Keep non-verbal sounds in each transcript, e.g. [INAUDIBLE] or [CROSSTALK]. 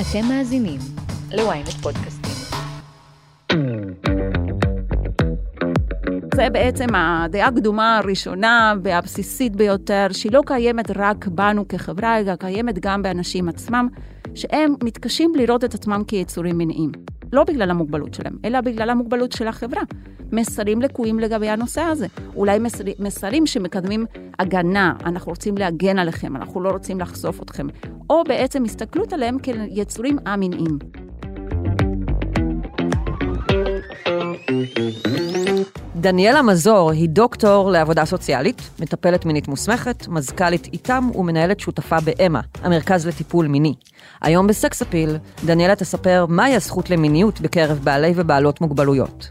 אתם מאזינים ל-ynet פודקאסטים. זה בעצם הדעה הקדומה הראשונה והבסיסית ביותר, שהיא לא קיימת רק בנו כחברה, אלא קיימת גם באנשים עצמם, שהם מתקשים לראות את עצמם כיצורים מיניים. לא בגלל המוגבלות שלהם, אלא בגלל המוגבלות של החברה. מסרים לקויים לגבי הנושא הזה. אולי מסר, מסרים שמקדמים הגנה, אנחנו רוצים להגן עליכם, אנחנו לא רוצים לחשוף אתכם. או בעצם הסתכלות עליהם כיצורים א-מיניים. דניאלה מזור היא דוקטור לעבודה סוציאלית, מטפלת מינית מוסמכת, מזכ"לית איתם ומנהלת שותפה באמה, המרכז לטיפול מיני. היום בסקס אפיל, דניאלה תספר מהי הזכות למיניות בקרב בעלי ובעלות מוגבלויות.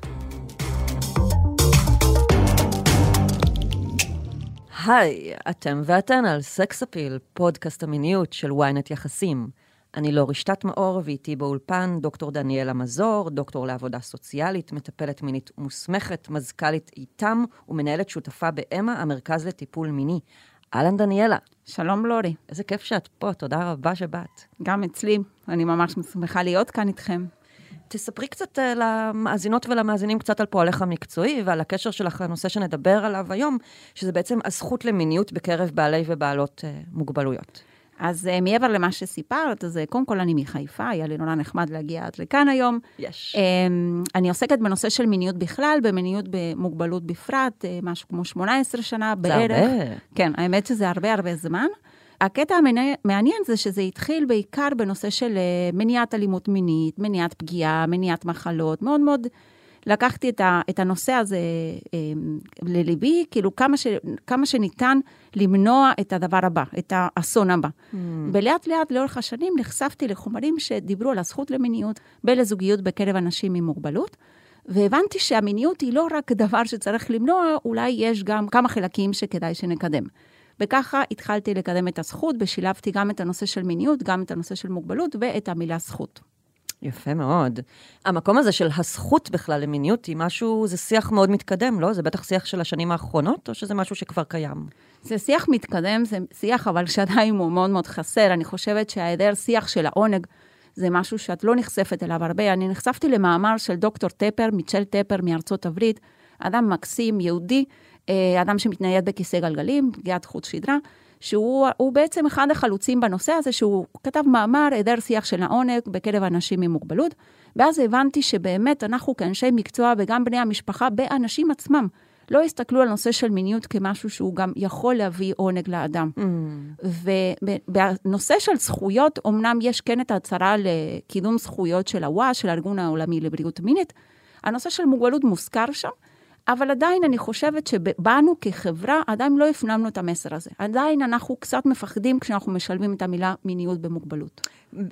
היי, אתם ואתן על סקס אפיל, פודקאסט המיניות של ynet יחסים. אני לא רשתת מאור, ואיתי באולפן דוקטור דניאלה מזור, דוקטור לעבודה סוציאלית, מטפלת מינית מוסמכת, מזכ"לית איתם ומנהלת שותפה באמה, המרכז לטיפול מיני. אהלן דניאלה. שלום לורי. איזה כיף שאת פה, תודה רבה שבאת. גם אצלי, אני ממש שמחה להיות כאן איתכם. תספרי קצת uh, למאזינות ולמאזינים קצת על פועלך המקצועי ועל הקשר שלך לנושא שנדבר עליו היום, שזה בעצם הזכות למיניות בקרב בעלי ובעלות uh, מוגבלויות. אז uh, מעבר למה שסיפרת, אז uh, קודם כל אני מחיפה, היה לי נורא נחמד להגיע עד לכאן היום. יש. Um, אני עוסקת בנושא של מיניות בכלל, במיניות במוגבלות בפרט, uh, משהו כמו 18 שנה בערך. זה הרבה. כן, האמת שזה הרבה הרבה זמן. הקטע המעניין זה שזה התחיל בעיקר בנושא של uh, מניעת אלימות מינית, מניעת פגיעה, מניעת מחלות, מאוד מאוד... לקחתי את, ה, את הנושא הזה אה, לליבי, כאילו כמה, ש, כמה שניתן למנוע את הדבר הבא, את האסון הבא. Mm. ולאט לאט לאורך השנים נחשפתי לחומרים שדיברו על הזכות למיניות ולזוגיות בקרב אנשים עם מוגבלות. והבנתי שהמיניות היא לא רק דבר שצריך למנוע, אולי יש גם כמה חלקים שכדאי שנקדם. וככה התחלתי לקדם את הזכות, ושילבתי גם את הנושא של מיניות, גם את הנושא של מוגבלות ואת המילה זכות. יפה מאוד. המקום הזה של הזכות בכלל למיניות היא משהו, זה שיח מאוד מתקדם, לא? זה בטח שיח של השנים האחרונות, או שזה משהו שכבר קיים? זה שיח מתקדם, זה שיח, אבל שעדיין הוא מאוד מאוד חסר. אני חושבת שההיעדר שיח של העונג זה משהו שאת לא נחשפת אליו הרבה. אני נחשפתי למאמר של דוקטור טפר, מיטשל טפר מארצות הברית, אדם מקסים, יהודי, אה, אדם שמתנייד בכיסא גלגלים, פגיעת חוט שדרה. שהוא בעצם אחד החלוצים בנושא הזה, שהוא כתב מאמר, היעדר שיח של העונג בקרב אנשים עם מוגבלות, ואז הבנתי שבאמת אנחנו כאנשי מקצוע וגם בני המשפחה, באנשים עצמם, לא הסתכלו על נושא של מיניות כמשהו שהוא גם יכול להביא עונג לאדם. Mm. ובנושא של זכויות, אמנם יש כן את ההצהרה לקידום זכויות של הוואש, של הארגון העולמי לבריאות מינית, הנושא של מוגבלות מוזכר שם, אבל עדיין אני חושבת שבנו כחברה עדיין לא הפנמנו את המסר הזה. עדיין אנחנו קצת מפחדים כשאנחנו משלבים את המילה מיניות במוגבלות.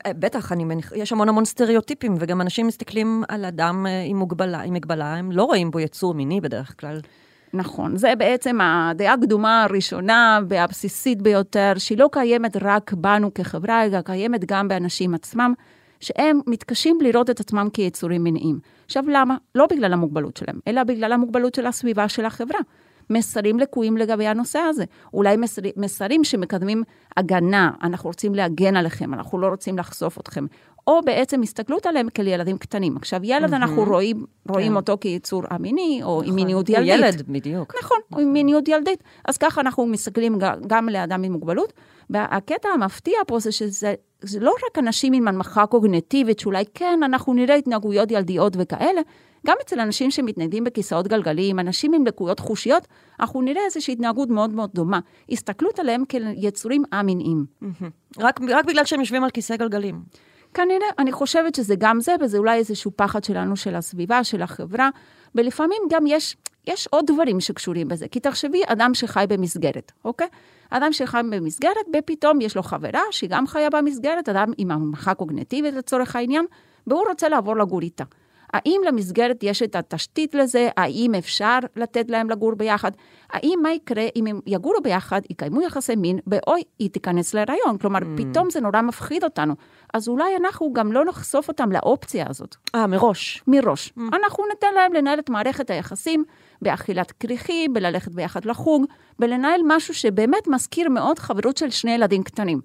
בטח, אני מניח, יש המון המון סטריאוטיפים, וגם אנשים מסתכלים על אדם אה, עם מוגבלה, עם מגבלה, הם לא רואים בו יצור מיני בדרך כלל. נכון, זה בעצם הדעה הקדומה הראשונה והבסיסית ביותר, שהיא לא קיימת רק בנו כחברה, אלא קיימת גם באנשים עצמם. שהם מתקשים לראות את עצמם כיצורים מיניים. עכשיו, למה? לא בגלל המוגבלות שלהם, אלא בגלל המוגבלות של הסביבה של החברה. מסרים לקויים לגבי הנושא הזה. אולי מסר, מסרים שמקדמים הגנה, אנחנו רוצים להגן עליכם, אנחנו לא רוצים לחשוף אתכם. או בעצם הסתכלות עליהם כאל ילדים קטנים. עכשיו, ילד mm-hmm. אנחנו רואים, רואים כן. אותו כיצור א-מיני, או נכון. עם מיניות ילדית. הוא ילד, בדיוק. נכון, נכון. עם מיניות ילדית. אז ככה אנחנו מסתכלים גם לאדם עם מוגבלות. והקטע המפתיע פה זה שזה זה לא רק אנשים עם הנמכה קוגנטיבית, שאולי כן, אנחנו נראה התנהגויות ילדיות וכאלה, גם אצל אנשים שמתניידים בכיסאות גלגלים, אנשים עם לקויות חושיות, אנחנו נראה איזושהי התנהגות מאוד מאוד דומה. הסתכלות עליהם כיצורים א-מיניים. רק, רק בגלל שהם יושבים על כיסא גלגלים. כנראה, אני חושבת שזה גם זה, וזה אולי איזשהו פחד שלנו, של הסביבה, של החברה, ולפעמים גם יש, יש עוד דברים שקשורים בזה. כי תחשבי, אדם שחי במסגרת, אוקיי? אדם שחי במסגרת, ופתאום יש לו חברה שהיא גם חיה במסגרת, אדם עם המחה קוגנטיבית לצורך העניין, והוא רוצה לעבור לגור איתה. האם למסגרת יש את התשתית לזה? האם אפשר לתת להם לגור ביחד? האם מה יקרה אם הם יגורו ביחד, יקיימו יחסי מין, ואוי, היא תיכנס להיריון? כלומר, mm. פתאום זה נורא מפחיד אותנו. אז אולי אנחנו גם לא נחשוף אותם לאופציה הזאת. אה, מראש. מראש. Mm. אנחנו ניתן להם לנהל את מערכת היחסים באכילת כריכי, בללכת ביחד לחוג, בלנהל משהו שבאמת מזכיר מאוד חברות של שני ילדים קטנים.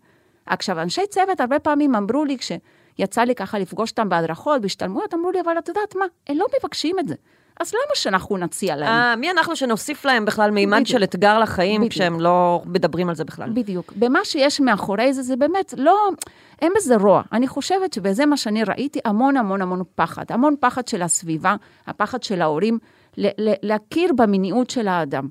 עכשיו, אנשי צוות הרבה פעמים אמרו לי, כש... יצא לי ככה לפגוש אותם בהדרכות, בהשתלמויות, אמרו לי, אבל את יודעת מה, הם לא מבקשים את זה. אז למה שאנחנו נציע להם? אה, מי אנחנו שנוסיף להם בכלל מימד. של אתגר לחיים, בדיוק. כשהם לא מדברים על זה בכלל? בדיוק. במה שיש מאחורי זה, זה באמת לא, אין בזה רוע. אני חושבת שבזה מה שאני ראיתי, המון המון המון פחד. המון פחד של הסביבה, הפחד של ההורים, להכיר במיניות של האדם.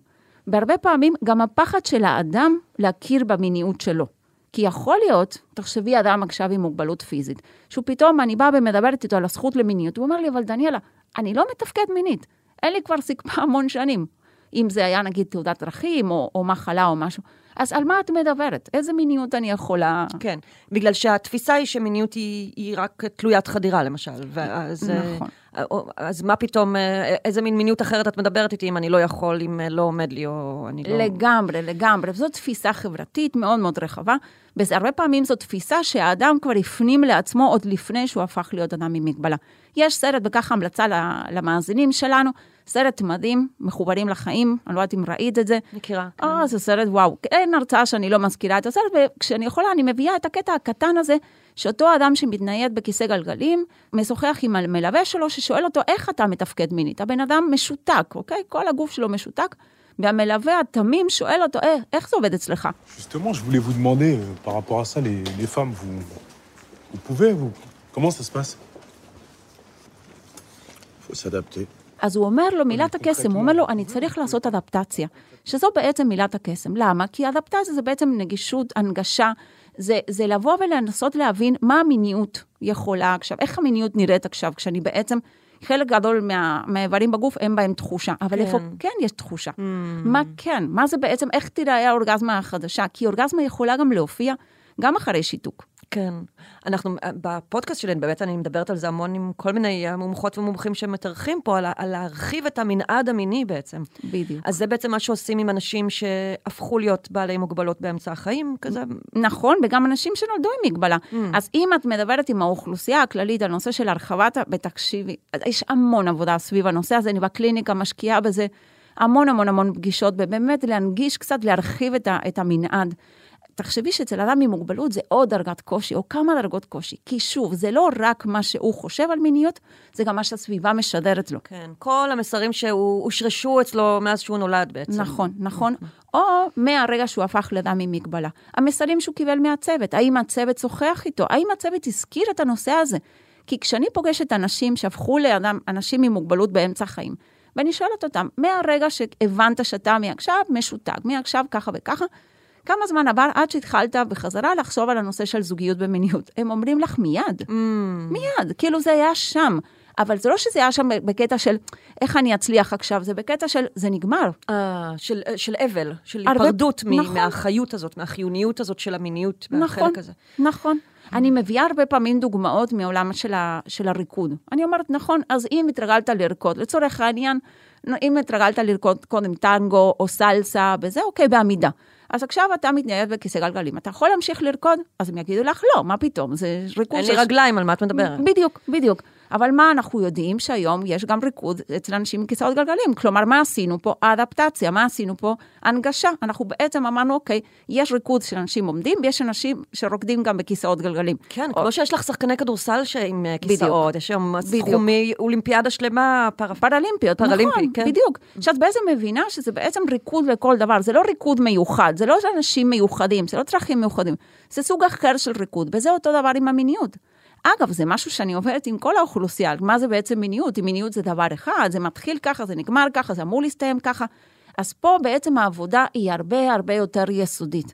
בהרבה פעמים גם הפחד של האדם להכיר במיניות שלו. כי יכול להיות, תחשבי אדם עכשיו עם מוגבלות פיזית, שהוא פתאום, אני באה ומדברת איתו על הזכות למיניות, הוא אומר לי, אבל דניאלה, אני לא מתפקד מינית, אין לי כבר סיכפה המון שנים. אם זה היה נגיד תעודת דרכים או, או מחלה או משהו, אז על מה את מדברת? איזה מיניות אני יכולה... כן, בגלל שהתפיסה היא שמיניות היא, היא רק תלוית חדירה, למשל. ואז, אה, נכון. אז מה פתאום, אה, איזה מין מיניות אחרת את מדברת איתי אם אני לא יכול, אם אה, לא עומד לי, או אני לא... לגמרי, לגמרי. וזו תפיסה חברתית מאוד מאוד רחבה, והרבה פעמים זו תפיסה שהאדם כבר הפנים לעצמו עוד לפני שהוא הפך להיות אדם עם מגבלה. יש סרט, וככה המלצה למאזינים שלנו, סרט מדהים, מחוברים לחיים, אני לא יודעת אם ראית את זה. מכירה. כן. אה, זה סרט וואו. אין הרצאה שאני לא מזכירה את הסרט, וכשאני יכולה, אני מביאה את הקטע הקטן הזה, שאותו אדם שמתנייד בכיסא גלגלים, משוחח עם המלווה שלו, ששואל אותו, איך אתה מתפקד מינית? הבן אדם משותק, אוקיי? כל הגוף שלו משותק, והמלווה התמים שואל אותו, אה, איך זה עובד אצלך? Justement, je voulais vous demander, euh, par rapport à ça, les, les femmes, vous, vous pouvez, vous Comment ça se passe faut s'adapter. אז הוא אומר לו, מילת הקסם, הוא אומר לו, אני צריך לעשות אדפטציה, שזו בעצם מילת הקסם. למה? כי אדפטציה זה בעצם נגישות, הנגשה, זה, זה לבוא ולנסות להבין מה המיניות יכולה עכשיו, איך המיניות נראית עכשיו, כשאני בעצם, חלק גדול מה, מהאיברים בגוף אין בהם תחושה, אבל כן. איפה כן יש תחושה? מה כן? מה זה בעצם, איך תיראה האורגזמה החדשה? כי אורגזמה יכולה גם להופיע גם אחרי שיתוק. כן. אנחנו, בפודקאסט שלי, באמת אני מדברת על זה המון עם כל מיני אה, מומחות ומומחים שמתארחים פה, על, על להרחיב את המנעד המיני בעצם. בדיוק. אז זה בעצם מה שעושים עם אנשים שהפכו להיות בעלי מוגבלות באמצע החיים, כזה. נכון, וגם אנשים שנולדו עם מגבלה. Mm. אז אם את מדברת עם האוכלוסייה הכללית על נושא של הרחבת, ותקשיבי, יש המון עבודה סביב הנושא הזה, אני בקליניקה משקיעה בזה המון המון המון פגישות, ובאמת להנגיש קצת, להרחיב את, ה, את המנעד. תחשבי שאצל אדם עם מוגבלות זה עוד דרגת קושי, או כמה דרגות קושי. כי שוב, זה לא רק מה שהוא חושב על מיניות, זה גם מה שהסביבה משדרת לו. כן. כל המסרים שהושרשו אצלו מאז שהוא נולד בעצם. נכון, נכון. או מהרגע שהוא הפך לאדם עם מגבלה. המסרים שהוא קיבל מהצוות, האם הצוות שוחח איתו? האם הצוות הזכיר את הנושא הזה? כי כשאני פוגשת אנשים שהפכו לאדם, אנשים עם מוגבלות באמצע החיים, ואני שואלת אותם, מהרגע שהבנת שאתה מעכשיו משותק, מעכשיו ככה וככה, כמה זמן עבר עד שהתחלת בחזרה לחשוב על הנושא של זוגיות במיניות? הם אומרים לך מיד, Mm. מיד, כאילו זה היה שם. אבל זה לא שזה היה שם בקטע של איך אני אצליח עכשיו, זה בקטע של זה נגמר. אה, של, של אבל, של הרבה- היפרדות נכון. מהחיות הזאת, מהחיוניות הזאת של המיניות, נכון, מהחלק הזה. נכון. אני מביאה הרבה פעמים דוגמאות מעולם של, ה, של הריקוד. אני אומרת, נכון, אז אם התרגלת לרקוד, לצורך העניין, אם התרגלת לרקוד קודם טנגו או סלסה וזה, אוקיי, בעמידה. אז עכשיו אתה מתנייד בכיסא גלגלים, אתה יכול להמשיך לרקוד? אז הם יגידו לך, לא, מה פתאום, זה ריקוד אין לי רגליים, על מה את מדברת? בדיוק, בדיוק. אבל מה אנחנו יודעים? שהיום יש גם ריקוד אצל אנשים עם כיסאות גלגלים. כלומר, מה עשינו פה? האדפטציה, מה עשינו פה? הנגשה. אנחנו בעצם אמרנו, אוקיי, יש ריקוד של אנשים עומדים, ויש אנשים שרוקדים גם בכיסאות גלגלים. כן, או- כמו שיש לך שחקני כדורסל עם אה, כיסאות, יש היום. סכומי אולימפיאדה שלמה, פר... פרלימפיות, פרלימפי, נכון, כן. בדיוק. שאת בעצם מבינה שזה בעצם ריקוד לכל דבר, זה לא ריקוד מיוחד, זה לא אנשים מיוחדים, זה לא צרכים מיוחדים, זה סוג אחר של ריקוד, וזה אותו דבר עם המיניות. אגב, זה משהו שאני עוברת עם כל האוכלוסייה, מה זה בעצם מיניות? אם מיניות זה דבר אחד, זה מתחיל ככה, זה נגמר ככה, זה אמור להסתיים ככה. אז פה בעצם העבודה היא הרבה הרבה יותר יסודית.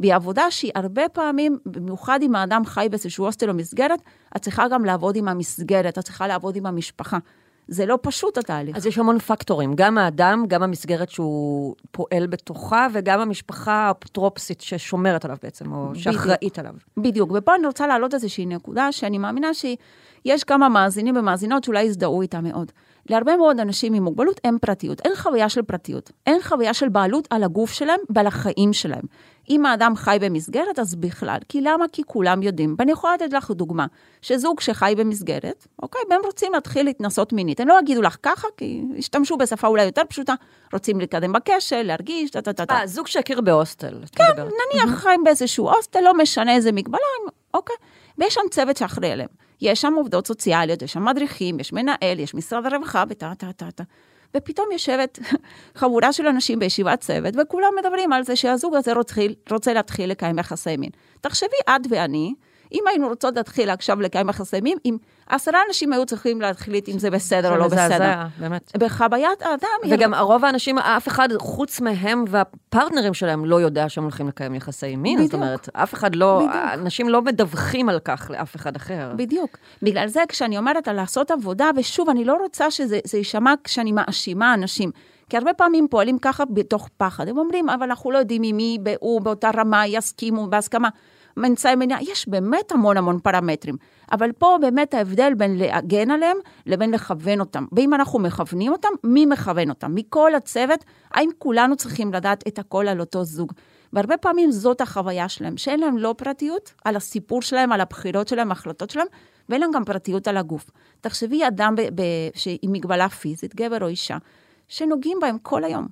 והיא עבודה שהיא הרבה פעמים, במיוחד אם האדם חי באיזשהו הוסטל או מסגרת, את צריכה גם לעבוד עם המסגרת, את צריכה לעבוד עם המשפחה. זה לא פשוט התהליך. אז יש המון פקטורים, גם האדם, גם המסגרת שהוא פועל בתוכה, וגם המשפחה האפוטרופסית ששומרת עליו בעצם, או שאחראית עליו. בדיוק, ופה אני רוצה להעלות איזושהי נקודה שאני מאמינה שיש כמה מאזינים ומאזינות שאולי יזדהו איתה מאוד. להרבה מאוד אנשים עם מוגבלות אין פרטיות, אין חוויה של פרטיות, אין חוויה של בעלות על הגוף שלהם ועל החיים שלהם. אם האדם חי במסגרת, אז בכלל. כי למה? כי כולם יודעים. ואני יכולה לתת לך דוגמה, שזוג שחי במסגרת, אוקיי, והם רוצים להתחיל להתנסות מינית. הם לא יגידו לך ככה, כי השתמשו בשפה אולי יותר פשוטה, רוצים להתקדם בקשר, להרגיש, טה טה טה טה. אה, זוג שהכיר בהוסטל. כן, מדברת. נניח חיים באיזשהו הוסטל, לא משנה איזה מגבלה, אוקיי. ויש שם צוות שאחראי עליהם. יש שם עובדות סוציאליות, יש שם מדריכים, יש מנהל, יש משרד הרווחה וטה טה טה טה. ופתאום יושבת [LAUGHS] חבורה של אנשים בישיבת צוות, וכולם מדברים על זה שהזוג הזה רוצה, רוצה להתחיל לקיים יחסי מין. תחשבי, את ואני, אם היינו רוצות להתחיל עכשיו לקיים יחסי מין, אם עשרה אנשים היו צריכים להחליט אם זה בסדר או לא בסדר. זה מזעזע, באמת. בחוויית האדם... וגם הרוב האנשים, אף אחד חוץ מהם והפרטנרים שלהם לא יודע שהם הולכים לקיים יחסי מין. בדיוק. זאת אומרת, אף אחד לא, בדיוק. אנשים לא מדווחים על כך לאף אחד אחר. בדיוק. בגלל זה כשאני אומרת על לעשות עבודה, ושוב, אני לא רוצה שזה זה יישמע כשאני מאשימה אנשים. כי הרבה פעמים פועלים ככה בתוך פחד. הם אומרים, אבל אנחנו לא יודעים עם מי הוא באותה רמה יסכימו בהסכמה. אמצעי מניעה, יש באמת המון המון פרמטרים. אבל פה באמת ההבדל בין להגן עליהם לבין לכוון אותם. ואם אנחנו מכוונים אותם, מי מכוון אותם? מכל הצוות, האם כולנו צריכים לדעת את הכל על אותו זוג? והרבה פעמים זאת החוויה שלהם, שאין להם לא פרטיות על הסיפור שלהם, על הבחירות שלהם, ההחלטות שלהם, ואין להם גם פרטיות על הגוף. תחשבי אדם ב- ב- עם מגבלה פיזית, גבר או אישה, שנוגעים בהם כל היום.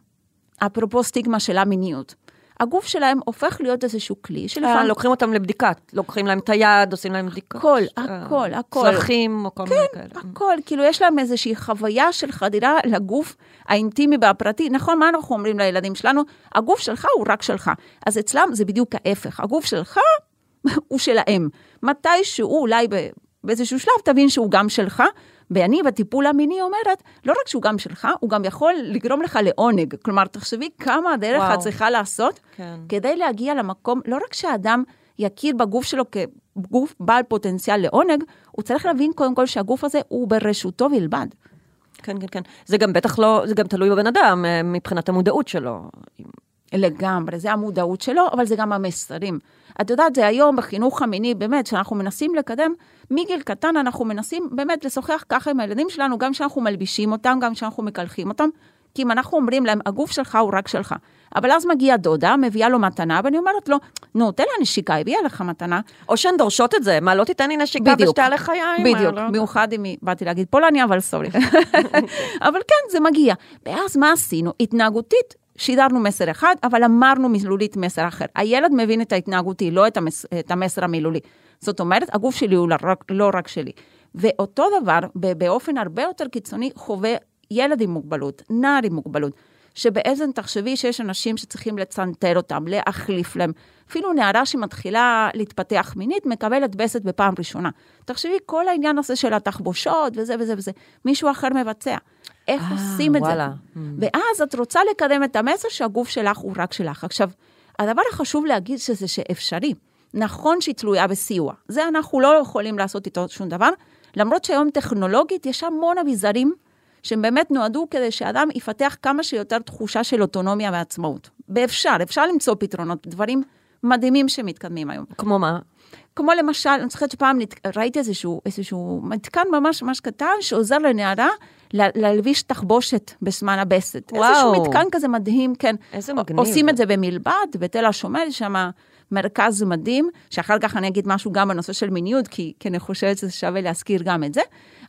אפרופו סטיגמה של המיניות. הגוף שלהם הופך להיות איזשהו כלי אה, שלפעמים... לוקחים אותם לבדיקה, לוקחים להם את היד, עושים להם בדיקות. הכל, אה, הכל, הכל. צרכים או כל מיני כאלה. הכל, כאילו יש להם איזושהי חוויה של חדירה לגוף האינטימי והפרטי. נכון, מה אנחנו אומרים לילדים שלנו? הגוף שלך הוא רק שלך. אז אצלם זה בדיוק ההפך. הגוף שלך [LAUGHS] הוא שלהם. מתישהו, אולי באיזשהו שלב, תבין שהוא גם שלך. ואני בטיפול המיני אומרת, לא רק שהוא גם שלך, הוא גם יכול לגרום לך לעונג. כלומר, תחשבי כמה הדרך וואו. את צריכה לעשות, כן. כדי להגיע למקום, לא רק שהאדם יכיר בגוף שלו כגוף בעל פוטנציאל לעונג, הוא צריך להבין קודם כל שהגוף הזה הוא ברשותו בלבד. כן, כן, כן. זה גם בטח לא, זה גם תלוי בבן אדם אה, מבחינת המודעות שלו. לגמרי, זה המודעות שלו, אבל זה גם המסרים. את יודעת, זה היום בחינוך המיני, באמת, שאנחנו מנסים לקדם, מגיל קטן אנחנו מנסים באמת לשוחח ככה עם הילדים שלנו, גם כשאנחנו מלבישים אותם, גם כשאנחנו מקלחים אותם, כי אם אנחנו אומרים להם, הגוף שלך הוא רק שלך. אבל אז מגיעה דודה, מביאה לו מתנה, ואני אומרת לו, נו, תן לה נשיקה, הביאה לך מתנה. או שהן דורשות את זה, מה, לא תיתן לי נשיקה. ושתעלה חיי? בדיוק, לא? במיוחד אם היא, באתי להגיד פולניה, אבל סורי. [LAUGHS] אבל כן, זה מגיע. ואז מה עשינו? התנהגותית, שידרנו מסר אחד, אבל אמרנו מילולית מסר אחר. הילד מבין את ההתנהגותי, לא את, המס, את המסר המילולי. זאת אומרת, הגוף שלי הוא לא רק, לא רק שלי. ואותו דבר, באופן הרבה יותר קיצוני, חווה ילד עם מוגבלות, נער עם מוגבלות. שבעצם תחשבי שיש אנשים שצריכים לצנתר אותם, להחליף להם. אפילו נערה שמתחילה להתפתח מינית, מקבלת וסת בפעם ראשונה. תחשבי, כל העניין הזה של התחבושות וזה וזה וזה, מישהו אחר מבצע. איך אה, עושים את וואלה. זה? ואז את רוצה לקדם את המסר שהגוף שלך הוא רק שלך. עכשיו, הדבר החשוב להגיד שזה שאפשרי. נכון שהיא תלויה בסיוע. זה אנחנו לא יכולים לעשות איתו שום דבר, למרות שהיום טכנולוגית יש המון אביזרים שהם באמת נועדו כדי שאדם יפתח כמה שיותר תחושה של אוטונומיה ועצמאות. ואפשר, אפשר למצוא פתרונות, דברים מדהימים שמתקדמים היום. כמו מה? כמו למשל, אני זוכרת שפעם. ראיתי איזשהו, איזשהו מתקן ממש ממש קטן שעוזר לנערה להלביש תחבושת בזמן הבסת. וואו. איזשהו מתקן כזה מדהים, כן. איזה מגניב. עושים את זה במלבד, בתל השומר, שם מרכז מדהים, שאחר כך אני אגיד משהו גם בנושא של מיניות, כי, כי אני חושבת שזה שווה להזכיר גם את זה.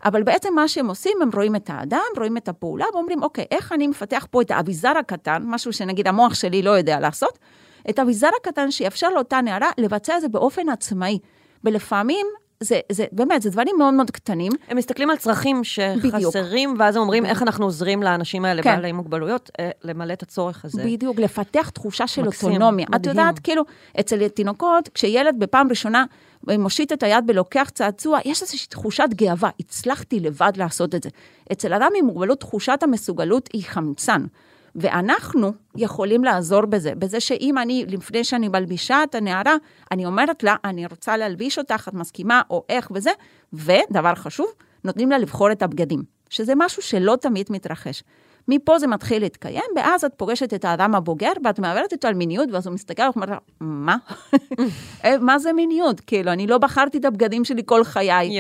אבל בעצם מה שהם עושים, הם רואים את האדם, רואים את הפעולה, ואומרים, אוקיי, איך אני מפתח פה את האביזר הקטן, משהו שנגיד המוח שלי לא יודע לעשות, את האביזר הקטן שיאפשר לאותה נערה לבצע את זה באופן עצמאי. ולפעמים, זה, זה באמת, זה דברים מאוד מאוד קטנים. הם מסתכלים על צרכים שחסרים, ואז הם אומרים איך אנחנו עוזרים לאנשים האלה, כן. בעלי מוגבלויות, אה, למלא את הצורך הזה. בדיוק, לפתח תחושה של מקסים, אוטונומיה. את מדהים. יודעת, כאילו, אצל תינוקות, כשילד בפעם ראשונה מושיט את היד ולוקח צעצוע, יש איזושהי תחושת גאווה, הצלחתי לבד לעשות את זה. אצל אדם עם מוגבלות, תחושת המסוגלות היא חמצן. ואנחנו יכולים לעזור בזה, בזה שאם אני, לפני שאני מלבישה את הנערה, אני אומרת לה, אני רוצה להלביש אותך, את מסכימה, או איך וזה, ודבר חשוב, נותנים לה לבחור את הבגדים, שזה משהו שלא תמיד מתרחש. מפה זה מתחיל להתקיים, ואז את פוגשת את האדם הבוגר, ואת מעברת איתו על מיניות, ואז הוא מסתכל ואומר מה? [LAUGHS] אה, מה זה מיניות? כאילו, אני לא בחרתי את הבגדים שלי כל חיי.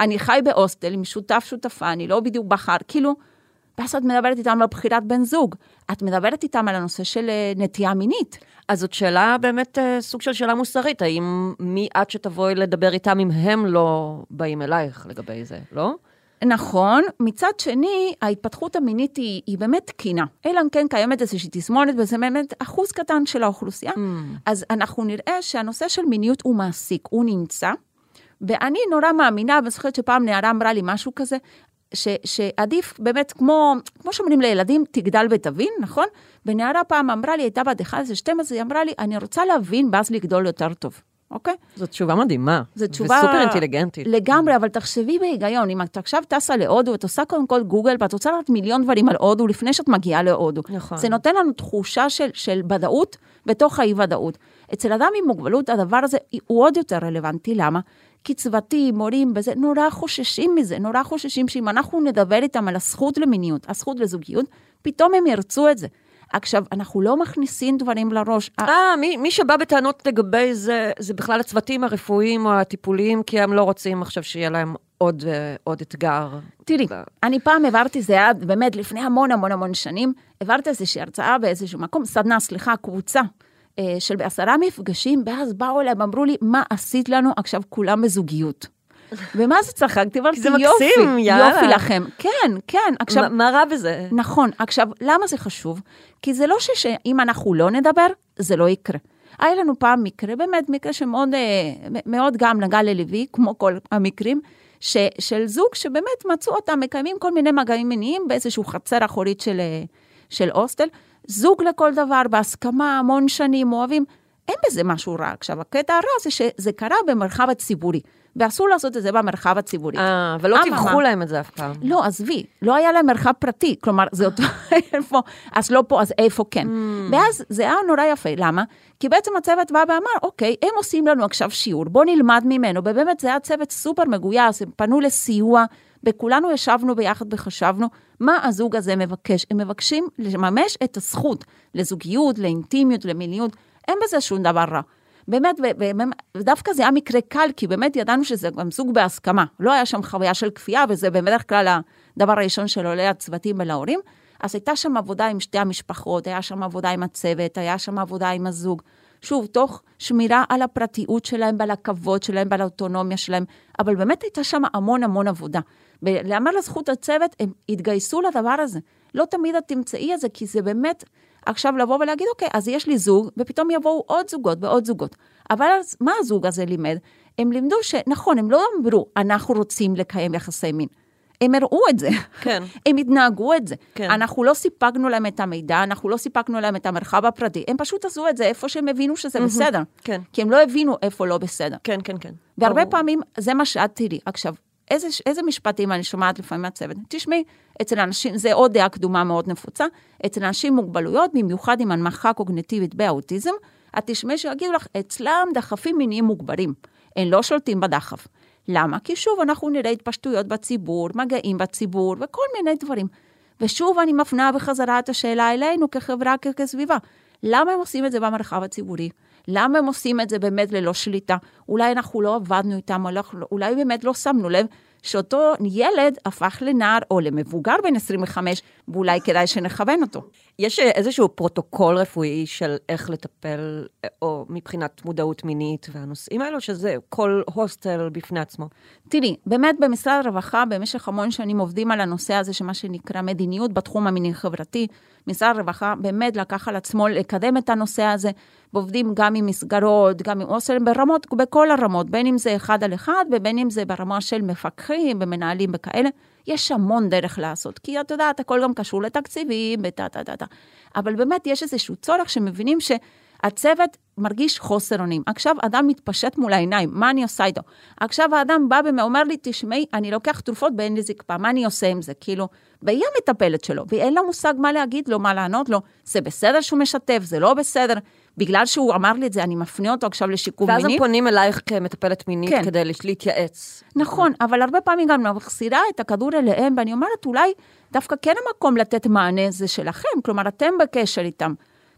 אני חי בהוסטל עם שותף, שותפה, אני לא בדיוק בחר, כאילו, ואז את מדברת איתם על בחירת בן זוג. את מדברת איתם על הנושא של אה, נטייה מינית. אז זאת שאלה באמת, אה, סוג של שאלה מוסרית, האם מי את שתבואי לדבר איתם אם הם לא באים אלייך לגבי זה, לא? נכון, מצד שני, ההתפתחות המינית היא, היא באמת תקינה. אלא אם כן קיימת איזושהי תסמונת, וזה באמת אחוז קטן של האוכלוסייה. Mm. אז אנחנו נראה שהנושא של מיניות הוא מעסיק, הוא נמצא, ואני נורא מאמינה, ואני זוכרת שפעם נערה אמרה לי משהו כזה, ש, שעדיף באמת, כמו, כמו שאומרים לילדים, תגדל ותבין, נכון? ונערה פעם אמרה לי, הייתה בת 11-12, היא אמרה לי, אני רוצה להבין ואז לגדול יותר טוב, אוקיי? זו תשובה מדהימה. זו תשובה... וסופר אינטליגנטית. לגמרי, אבל תחשבי בהיגיון, אם את עכשיו טסה להודו, את עושה קודם כל גוגל, ואת רוצה לדעת מיליון דברים על הודו לפני שאת מגיעה להודו. נכון. זה נותן לנו תחושה של, של ודאות בתוך האי-ודאות. אצל אדם עם מוגבלות, הדבר הזה הוא עוד יותר רלוונטי. למה? צוותים, מורים וזה, נורא חוששים מזה, נורא חוששים שאם אנחנו נדבר איתם על הזכות למיניות, הזכות לזוגיות, פתאום הם ירצו את זה. עכשיו, אנחנו לא מכניסים דברים לראש. אה, מי, מי שבא בטענות לגבי זה, זה בכלל הצוותים הרפואיים או הטיפוליים, כי הם לא רוצים עכשיו שיהיה להם עוד, אה, עוד אתגר. תראי, אני פעם העברתי, זה היה באמת לפני המון המון המון שנים, העברתי איזושהי הרצאה באיזשהו מקום, סדנה, סליחה, קבוצה. אה, של בעשרה מפגשים, ואז באו אליהם, אמרו לי, מה עשית לנו עכשיו כולם בזוגיות? [LAUGHS] ומה זה צחקתי? אמרתי, זה יופי, מקסים, יאללה. יופי לכם. כן, כן. עכשיו, מה, מה רע בזה? נכון. עכשיו, למה זה חשוב? כי זה לא שאם אנחנו לא נדבר, זה לא יקרה. היה לנו פעם מקרה, באמת מקרה שמאוד אה, מאוד גם נגע ללוי, כמו כל המקרים, ש, של זוג שבאמת מצאו אותם מקיימים כל מיני מגעים מיניים באיזשהו חצר אחורית של, אה, של הוסטל. זוג לכל דבר, בהסכמה, המון שנים, אוהבים. אין בזה משהו רע. עכשיו, הקטע הרע זה שזה קרה במרחב הציבורי, ואסור לעשות את זה במרחב הציבורי. אה, ולא. טיווחו להם את זה אף פעם. לא, עזבי, לא היה להם מרחב פרטי, כלומר, זה אותו, [LAUGHS] איפה, אז לא פה, אז איפה כן. Mm. ואז זה היה נורא יפה, למה? כי בעצם הצוות בא ואמר, אוקיי, הם עושים לנו עכשיו שיעור, בואו נלמד ממנו, ובאמת זה היה צוות סופר מגויס, הם פנו לסיוע, וכולנו ישבנו ביחד וחשבנו, מה הזוג הזה מבקש? הם מבקשים לממש את הזכות לזוגיות, לאינטימיות, למיניות, אין בזה שום דבר רע. באמת, ודווקא זה היה מקרה קל, כי באמת ידענו שזה גם זוג בהסכמה. לא היה שם חוויה של כפייה, וזה בדרך כלל הדבר הראשון שעולה לצוותים ולהורים. אז הייתה שם עבודה עם שתי המשפחות, היה שם עבודה עם הצוות, היה שם עבודה עם הזוג. שוב, תוך שמירה על הפרטיות שלהם ועל הכבוד שלהם ועל האוטונומיה שלהם, אבל באמת הייתה שם המון המון עבודה. ולאמר לזכות הצוות, הם התגייסו לדבר הזה. לא תמיד את תמצאי את זה, כי זה באמת עכשיו לבוא ולהגיד, אוקיי, אז יש לי זוג, ופתאום יבואו עוד זוגות ועוד זוגות. אבל אז מה הזוג הזה לימד? הם לימדו שנכון, הם לא אמרו, אנחנו רוצים לקיים יחסי מין. הם הראו את זה. כן. [LAUGHS] הם התנהגו את זה. כן. אנחנו לא סיפקנו להם את המידע, אנחנו לא סיפקנו להם את המרחב הפרטי, הם פשוט עשו את זה איפה שהם הבינו שזה בסדר. כן. כי הם לא הבינו איפה לא בסדר. כן, כן, כן. והרבה ברור. פעמים זה מה שאת תראי. עכשיו, איזה, איזה משפטים אני שומעת לפעמים מהצוות? תשמעי, אצל אנשים, זה עוד דעה קדומה מאוד נפוצה, אצל אנשים עם מוגבלויות, במיוחד עם הנמכה קוגנטיבית באוטיזם, את תשמעי שיגידו לך, אצלם דחפים מיניים מוגברים. הם לא שולטים בדחף. למה? כי שוב, אנחנו נראה התפשטויות בציבור, מגעים בציבור וכל מיני דברים. ושוב, אני מפנה בחזרה את השאלה אלינו כחברה, כסביבה. למה הם עושים את זה במרחב הציבורי? למה הם עושים את זה באמת ללא שליטה? אולי אנחנו לא עבדנו איתם, אולי, אולי באמת לא שמנו לב שאותו ילד הפך לנער או למבוגר בן 25, ואולי כדאי שנכוון אותו. יש איזשהו פרוטוקול רפואי של איך לטפל, או מבחינת מודעות מינית והנושאים האלו, שזה כל הוסטל בפני עצמו. תראי, באמת במשרד הרווחה במשך המון שנים עובדים על הנושא הזה, שמה שנקרא מדיניות בתחום המיני-חברתי. משרד הרווחה באמת לקח על עצמו לקדם את הנושא הזה, ועובדים גם עם מסגרות, גם עם הוסטלים, ברמות, בכל הרמות, בין אם זה אחד על אחד, ובין אם זה ברמה של מפקחים ומנהלים וכאלה. יש המון דרך לעשות, כי את יודעת, הכל גם קשור לתקציבים וטה טה טה טה. אבל באמת יש איזשהו צורך שמבינים ש... הצוות מרגיש חוסר אונים. עכשיו אדם מתפשט מול העיניים, מה אני עושה איתו? עכשיו האדם בא ואומר לי, תשמעי, אני לוקח תרופות ואין לי זקפה, מה אני עושה עם זה? כאילו, והיא המטפלת שלו, ואין לה מושג מה להגיד לו, מה לענות לו. זה בסדר שהוא משתף, זה לא בסדר. בגלל שהוא אמר לי את זה, אני מפנה אותו עכשיו לשיקום ואז מיני. הם פונים אלייך כמטפלת מינית כן. כדי להתייעץ. נכון, אבל הרבה פעמים גם אני מחזירה את הכדור אליהם, ואני אומרת, אולי דווקא כן המקום לתת מענה זה שלכם, כלומר, אתם בקשר איתם.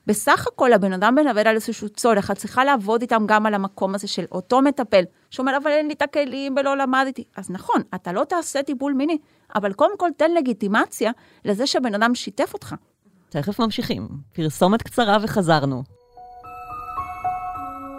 בסך הכל הבן אדם מדבר על איזשהו צורך, את צריכה לעבוד איתם גם על המקום הזה של אותו מטפל, שאומר, אבל אין לי את הכלים ולא למדתי. אז נכון, אתה לא תעשה טיפול מיני, אבל קודם כל תן לגיטימציה לזה שהבן אדם שיתף אותך. תכף ממשיכים. פרסומת קצרה וחזרנו.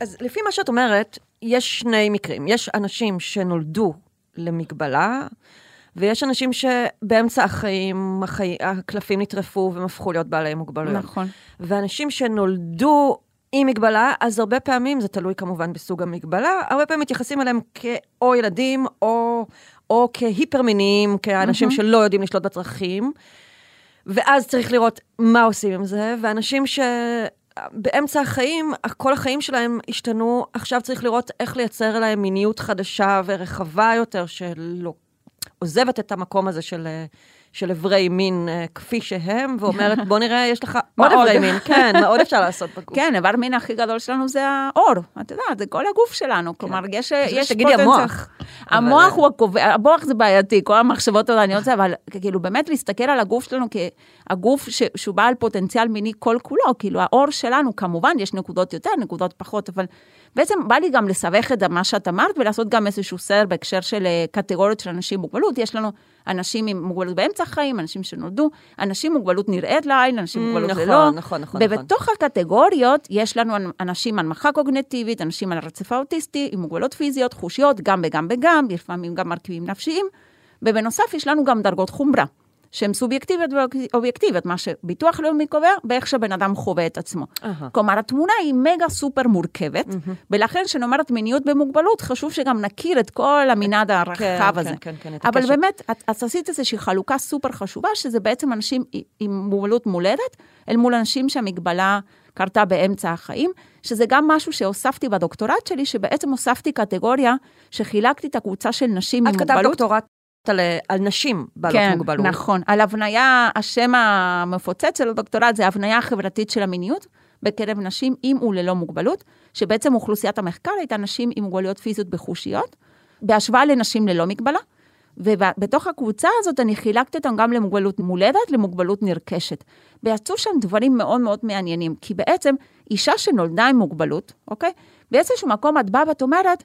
אז לפי מה שאת אומרת, יש שני מקרים. יש אנשים שנולדו למגבלה, ויש אנשים שבאמצע החיים, החי... הקלפים נטרפו והם הפכו להיות בעלי מוגבלויות. נכון. ואנשים שנולדו עם מגבלה, אז הרבה פעמים, זה תלוי כמובן בסוג המגבלה, הרבה פעמים מתייחסים אליהם כאו ילדים או, או כהיפר-מיניים, כאנשים mm-hmm. שלא יודעים לשלוט בצרכים. ואז צריך לראות מה עושים עם זה, ואנשים ש... באמצע החיים, כל החיים שלהם השתנו, עכשיו צריך לראות איך לייצר להם מיניות חדשה ורחבה יותר, שלא עוזבת את המקום הזה של, של אברי מין אה, כפי שהם, ואומרת, בוא נראה, יש לך [LAUGHS] עוד אברי מין. כן, מה עוד אפשר לעשות בגוף? [LAUGHS] כן, איבר מין הכי גדול שלנו זה האור. את יודעת, זה כל הגוף שלנו. כלומר, יש יש תגידי המוח. המוח הוא הקובע, המוח זה בעייתי, כל המחשבות העולניות זה, אבל כאילו באמת להסתכל על הגוף שלנו כהגוף שהוא בעל פוטנציאל מיני כל כולו, כאילו העור שלנו, כמובן, יש נקודות יותר, נקודות פחות, אבל בעצם בא לי גם לסבך את מה שאת אמרת ולעשות גם איזשהו סדר בהקשר של קטגוריות של אנשים עם מוגבלות. יש לנו אנשים עם מוגבלות באמצע החיים, אנשים שנולדו, אנשים עם מוגבלות נראית לעין, אנשים עם מוגבלות נכון, ללא. נכון, נכון. ובתוך נכון. הקטגוריות יש לנו אנשים עם הנמכה קוגנטיבית, אנשים על הרצף האוטיסטי, עם מוגבלות פיזיות, חושיות, גם וגם וגם, לפעמים גם מרכיבים נפשיים. ובנוסף יש לנו גם דרגות חומרה. שהן סובייקטיביות ואובייקטיביות, מה שביטוח לאומי קובע, באיך שבן אדם חווה את עצמו. Uh-huh. כלומר, התמונה היא מגה סופר מורכבת, uh-huh. ולכן כשאני אומרת מיניות במוגבלות, חשוב שגם נכיר את כל המנעד הרחב כן, הזה. כן, כן, כן, אבל. באמת, את, את עשית איזושהי חלוקה סופר חשובה, שזה בעצם אנשים עם מוגבלות מולדת, אל מול אנשים שהמגבלה קרתה באמצע החיים, שזה גם משהו שהוספתי בדוקטורט שלי, שבעצם הוספתי קטגוריה שחילקתי את הקבוצה של נשים עם מוגבלות. את כתבת דוקטורט על, על נשים בעלות כן, מוגבלות. כן, נכון. על הבניה, השם המפוצץ של הדוקטורט זה הבניה החברתית של המיניות בקרב נשים עם וללא מוגבלות, שבעצם אוכלוסיית המחקר הייתה נשים עם מוגבלויות פיזיות בחושיות, בהשוואה לנשים ללא מגבלה. ובתוך הקבוצה הזאת אני חילקתי אותם גם למוגבלות מולדת, למוגבלות נרכשת. ויצאו שם דברים מאוד מאוד מעניינים, כי בעצם אישה שנולדה עם מוגבלות, אוקיי? באיזשהו מקום את באה ואת אומרת,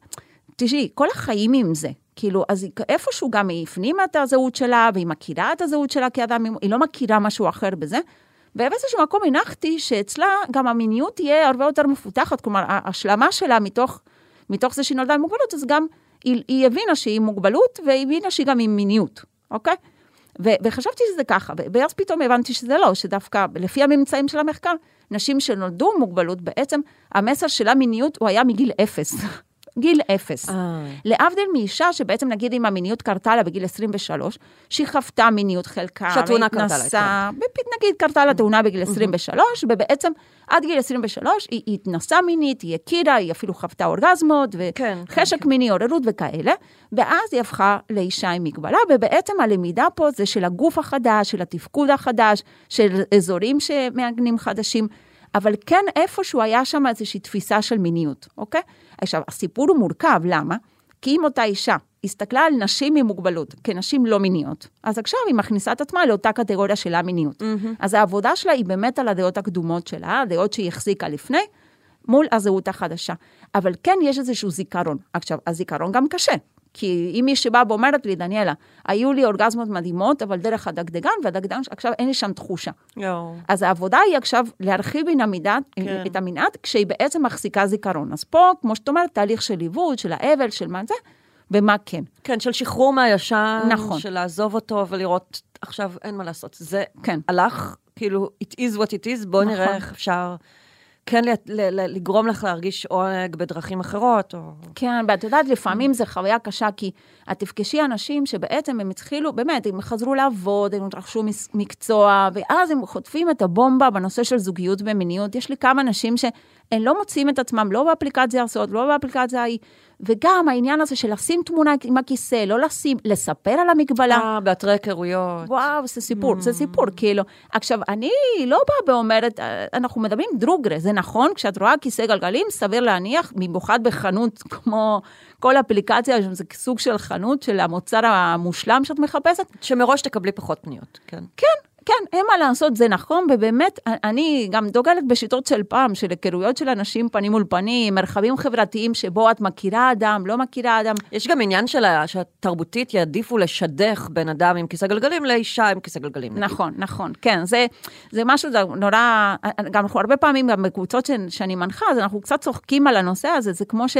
תשמעי, כל החיים עם זה. כאילו, אז איפשהו גם היא הפנימה את הזהות שלה, והיא מכירה את הזהות שלה כאדם, היא לא מכירה משהו אחר בזה. ובאיזשהו מקום הנחתי שאצלה גם המיניות תהיה הרבה יותר מפותחת, כלומר, ההשלמה שלה מתוך, מתוך זה שהיא נולדה עם מוגבלות, אז גם היא, היא הבינה שהיא מוגבלות, והיא הבינה שהיא גם עם מיניות, אוקיי? ו- וחשבתי שזה ככה, ואז פתאום הבנתי שזה לא, שדווקא לפי הממצאים של המחקר, נשים שנולדו עם מוגבלות, בעצם המסר שלה מיניות הוא היה מגיל אפס. [LAUGHS] גיל אפס. אה. להבדיל מאישה שבעצם נגיד אם המיניות קרתה לה בגיל 23, שהיא חוותה מיניות חלקה, שהתאונה קרתה לה. נגיד קרתה לה תאונה בגיל 23, ובעצם עד גיל 23 היא, התנסה מינית, היא הכירה, היא אפילו חוותה אורגזמות, וחשק כן, כן, כן. מיני, עוררות וכאלה, ואז היא הפכה לאישה עם מגבלה, ובעצם הלמידה פה זה של הגוף החדש, של התפקוד החדש, של אזורים שמעגנים חדשים. אבל כן איפשהו היה שם איזושהי תפיסה של מיניות, אוקיי? עכשיו, הסיפור הוא מורכב, למה? כי אם אותה אישה הסתכלה על נשים עם מוגבלות כנשים לא מיניות, אז עכשיו היא מכניסה את עצמה לאותה קטגוריה של המיניות. Mm-hmm. אז העבודה שלה היא באמת על הדעות הקדומות שלה, הדעות שהיא החזיקה לפני, מול הזהות החדשה. אבל כן יש איזשהו זיכרון. עכשיו, הזיכרון גם קשה, כי אם מישהי באה ואומרת לי, דניאלה, היו לי אורגזמות מדהימות, אבל דרך הדגדגן, והדגדגן, עכשיו אין לי שם תחושה. Yo. אז העבודה היא עכשיו להרחיב המנעד, כן. את המנעד, כשהיא בעצם מחזיקה זיכרון. אז פה, כמו שאת אומרת, תהליך של ליווי, של האבל, של מה זה, ומה כן. כן, של שחרור מהישן, נכון. של לעזוב אותו ולראות, עכשיו אין מה לעשות. זה כן. הלך, כאילו, it is what it is, בואו נכון. נראה איך אפשר... כן לגרום לך להרגיש עונג בדרכים אחרות. או... כן, ואת יודעת, לפעמים זו חוויה קשה, כי את תפגשי אנשים שבעצם הם התחילו, באמת, הם חזרו לעבוד, הם רכשו מקצוע, ואז הם חוטפים את הבומבה בנושא של זוגיות ומיניות. יש לי כמה אנשים ש... הם לא מוצאים את עצמם לא באפליקציה הזאת, לא באפליקציה ההיא. וגם העניין הזה של לשים תמונה עם הכיסא, לא לשים, לספר על המגבלה. אה, באתרי היכרויות. וואו, זה סיפור, mm. זה סיפור, כאילו. עכשיו, אני לא באה ואומרת, אה, אנחנו מדברים דרוגרה, זה נכון, כשאת רואה כיסא גלגלים, סביר להניח, במיוחד בחנות [LAUGHS] כמו כל אפליקציה, זה סוג של חנות של המוצר המושלם שאת מחפשת. שמראש תקבלי פחות פניות, כן. כן, כן, אין מה לעשות, זה נכון, ובאמת, אני גם דוגלת בשיטות של פעם, של היכרויות של אנשים פנים מול פנים, מרחבים חברתיים שבו את מכירה אדם, לא מכירה אדם. יש גם עניין של שהתרבותית יעדיפו לשדך בן אדם עם כיסא גלגלים לאישה עם כיסא גלגלים. נגיד. נכון, נכון, כן, זה, זה משהו זה נורא, גם אנחנו הרבה פעמים, גם בקבוצות ש, שאני מנחה, אז אנחנו קצת צוחקים על הנושא הזה, זה כמו ש...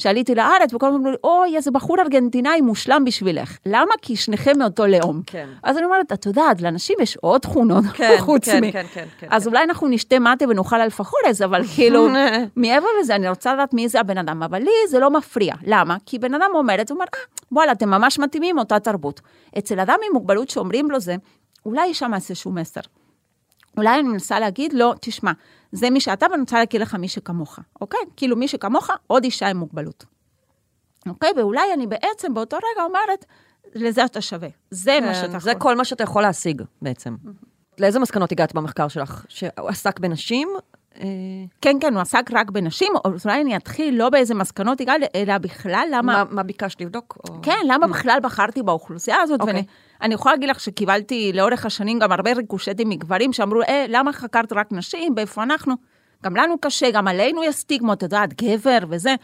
שעליתי לארץ, וכל הזמן אמרו לי, אוי, איזה בחור ארגנטינאי מושלם בשבילך. למה? כי שניכם מאותו לאום. כן. אז אני אומרת, את יודעת, לאנשים יש עוד תכונות כן, [LAUGHS] חוץ כן, מ... כן, כן, כן, אז כן. אולי אנחנו נשתה מטה ונאכל אלפחורס, אבל [LAUGHS] כאילו, מעבר לזה, אני רוצה לדעת מי זה הבן אדם, אבל לי זה לא מפריע. למה? כי בן אדם אומר את זה, הוא אומר, אה, וואלה, אתם ממש מתאימים אותה תרבות. אצל אדם עם מוגבלות שאומרים לו זה, אולי יש שם איזשהו מסר. אולי אני מנסה להגיד לו, תשמע, זה מי שאתה, ואני רוצה להגיד לך מי שכמוך, אוקיי? כאילו מי שכמוך, עוד אישה עם מוגבלות. אוקיי? ואולי אני בעצם באותו רגע אומרת, לזה אתה שווה. זה מה שאתה כן, יכול. זה כל מה שאתה יכול להשיג בעצם. לאיזה מסקנות הגעת במחקר שלך? שהוא עסק בנשים? אה, כן, כן, הוא עסק רק בנשים, או אולי אני אתחיל לא באיזה מסקנות הגעתי, אלא בכלל למה... מה, מה ביקשת לבדוק? או... כן, למה בכלל בחרתי באוכלוסייה הזאת? אוקיי. ואני אני יכולה להגיד לך שקיבלתי לאורך השנים גם הרבה ריקושטים מגברים שאמרו, אה, למה חקרת רק נשים, ואיפה אנחנו? גם לנו קשה, גם עלינו יש סטיגמות, את יודעת, גבר וזה.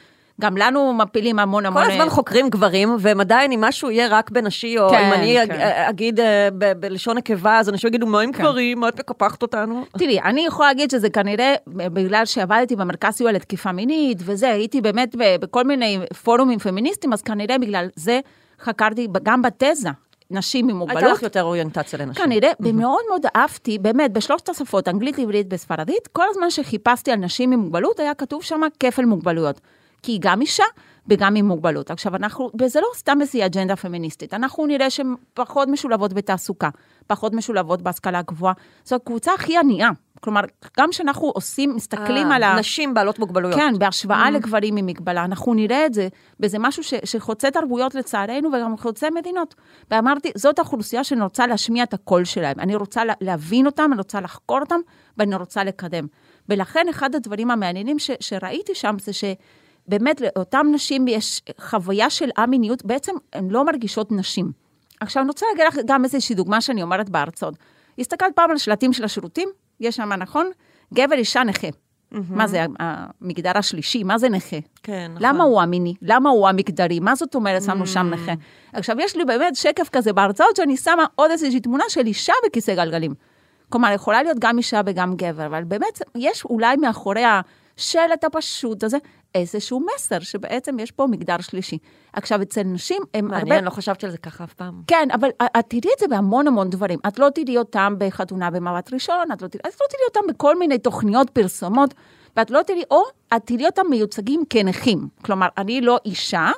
גם לנו מפילים המון המון... כל הזמן חוקרים גברים, והם עדיין, אם משהו יהיה רק בנשי, או כן, אם אני כן. אג- אגיד אה, בלשון נקבה, אז אנשים יגידו, מה עם גברים? מה את מקפחת אותנו? [LAUGHS] תראי, אני יכולה להגיד שזה כנראה בגלל שעבדתי במרכז סיוע לתקיפה מינית, וזה, הייתי באמת בכל מיני פורומים פמיניסטיים, אז כנראה בגלל זה חקרתי גם בתזה נשים עם הייתה מוגבלות. לך יותר אוריינטציה לנשים. כנראה, ומאוד מאוד אהבתי, באמת, בשלושת השפות, אנגלית, עברית וספרדית, כל הזמן שחיפשתי על נשים עם מוגבלות, היה כתוב שם כפל מוגבלויות. כי היא גם אישה וגם עם מוגבלות. עכשיו, אנחנו, וזה לא סתם איזושהי אג'נדה פמיניסטית, אנחנו נראה שהן פחות משולבות בתעסוקה, פחות משולבות בהשכלה הגבוהה. זו הקבוצה הכי ענייה. כלומר, גם כשאנחנו עושים, מסתכלים אה, על ה... נשים בעלות מוגבלויות. כן, בהשוואה לגברים עם מגבלה, אנחנו נראה את זה, וזה משהו ש, שחוצה תרבויות לצערנו, וגם חוצה מדינות. ואמרתי, זאת האוכלוסייה שאני רוצה להשמיע את הקול שלהם. אני רוצה לה, להבין אותם, אני רוצה לחקור אותם, ואני רוצה לקדם. ולכן אחד הדברים המעניינים ש, שראיתי שם זה שבאמת לאותן נשים יש חוויה של א-מיניות, בעצם הן לא מרגישות נשים. עכשיו, אני רוצה להגיד לך גם איזושהי דוגמה שאני אומרת בהרצאות. הסתכלת פעם על שלטים של השירותים? יש שם, נכון? גבר, אישה, נכה. מה זה המגדר השלישי? מה זה נכה? כן, נכון. למה הוא המיני? למה הוא המגדרי? מה זאת אומרת שמנו שם נכה? עכשיו, יש לי באמת שקף כזה בהרצאות שאני שמה עוד איזושהי תמונה של אישה בכיסא גלגלים. כלומר, יכולה להיות גם אישה וגם גבר, אבל באמת יש אולי מאחורי השלט הפשוט הזה איזשהו מסר, שבעצם יש פה מגדר שלישי. עכשיו, אצל נשים הם הרבה... מעניין, לא חשבתי על זה ככה אף פעם. כן, אבל את תראי את זה בהמון המון דברים. את לא תראי אותם בחתונה במבט ראשון, את לא תראי, את לא תראי אותם בכל מיני תוכניות פרסומות, ואת לא תראי, או את תראי אותם מיוצגים כנכים. כלומר, אני לא אישה,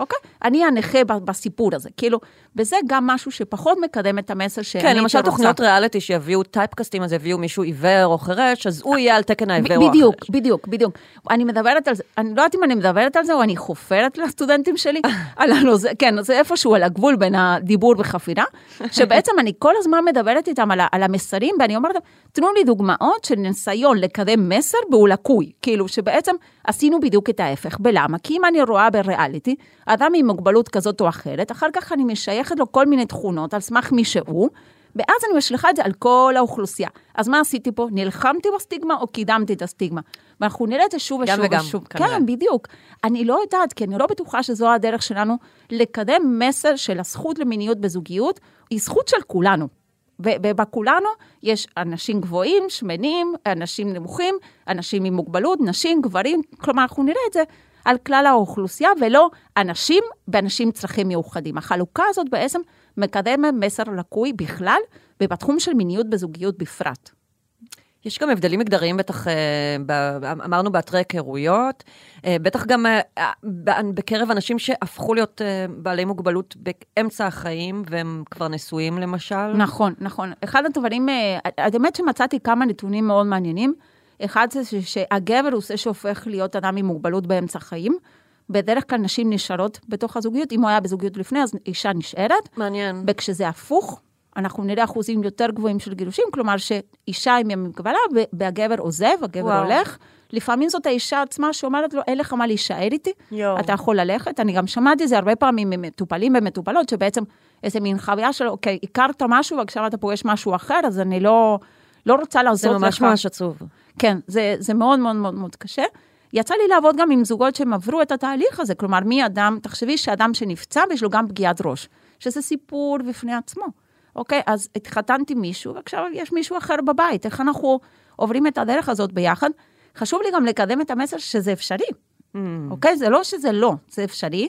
אוקיי? אני הנכה בסיפור הזה. כאילו, וזה גם משהו שפחות מקדם את המסר שאני כן, למשל רוצה. תוכניות ריאליטי שיביאו טייפקסטים, אז יביאו מישהו עיוור או חירש, אז הוא יהיה על תקן העיוור או ב- בדיוק, החירש. בדיוק, בדיוק. אני מדברת על זה, אני לא יודעת אם אני מדברת על זה או אני חופרת לסטודנטים שלי, [LAUGHS] על הנושא, כן, זה איפשהו על הגבול בין הדיבור וחפירה, שבעצם אני כל הזמן מדברת איתם על, על המסרים, ואני אומרת להם, תנו לי דוגמאות של ניסיון לקדם מסר והוא לקוי, כאילו שבעצם עשינו בדיוק את ההפך, ולמה? כי אם אני רואה בריאליטי, אדם עם מוגבלות כזאת או אחרת, אחר כך אני משייכת לו כל מיני תכונות על סמך מי שהוא, ואז אני משליכה את זה על כל האוכלוסייה. אז מה עשיתי פה? נלחמתי בסטיגמה או קידמתי את הסטיגמה? ואנחנו נראה את זה שוב גם ושוב וגם, ושוב. כנראה. כן, בדיוק. אני לא יודעת, כי אני לא בטוחה שזו הדרך שלנו לקדם מסר של הזכות למיניות בזוגיות, היא זכות של כולנו. ובכולנו יש אנשים גבוהים, שמנים, אנשים נמוכים, אנשים עם מוגבלות, נשים, גברים, כלומר, אנחנו נראה את זה על כלל האוכלוסייה, ולא אנשים ואנשים עם צרכים מיוחדים. החלוקה הזאת בעצם מקדמת מסר לקוי בכלל, ובתחום של מיניות בזוגיות בפרט. יש גם הבדלים מגדריים בטח, אה, אמרנו באתרי היכרויות, אה, בטח גם אה, בקרב אנשים שהפכו להיות בעלי מוגבלות באמצע החיים, והם כבר נשואים למשל. נכון, נכון. אחד הדברים, האמת שמצאתי כמה נתונים מאוד מעניינים. אחד זה שהגבר הוא זה שהופך להיות אדם עם מוגבלות באמצע החיים. בדרך כלל נשים נשארות בתוך הזוגיות, אם הוא היה בזוגיות לפני, אז אישה נשארת. מעניין. וכשזה הפוך, אנחנו נראה אחוזים יותר גבוהים של גירושים, כלומר שאישה עם מגבלה והגבר עוזב, הגבר וואו. הולך. לפעמים זאת האישה עצמה שאומרת לו, אין לך מה להישאר איתי, יואו. אתה יכול ללכת. אני גם שמעתי זה הרבה פעמים ממטופלים ומטופלות, שבעצם איזה מין חוויה של, אוקיי, הכרת משהו ועכשיו אתה פוגש משהו אחר, אז אני לא, לא רוצה זה לעזור לך. ממש ממש עצוב. כן, זה, זה מאוד מאוד מאוד מאוד קשה. יצא לי לעבוד גם עם זוגות שהם עברו את התהליך הזה, כלומר, מי אדם, תחשבי שאדם שנפצע ויש לו גם פגיעת ראש, שזה סיפור בפני עצמו, אוקיי? אז התחתנתי מישהו, ועכשיו יש מישהו אחר בבית, איך אנחנו עוברים את הדרך הזאת ביחד? חשוב לי גם לקדם את המסר שזה אפשרי, אוקיי? זה לא שזה לא, זה אפשרי,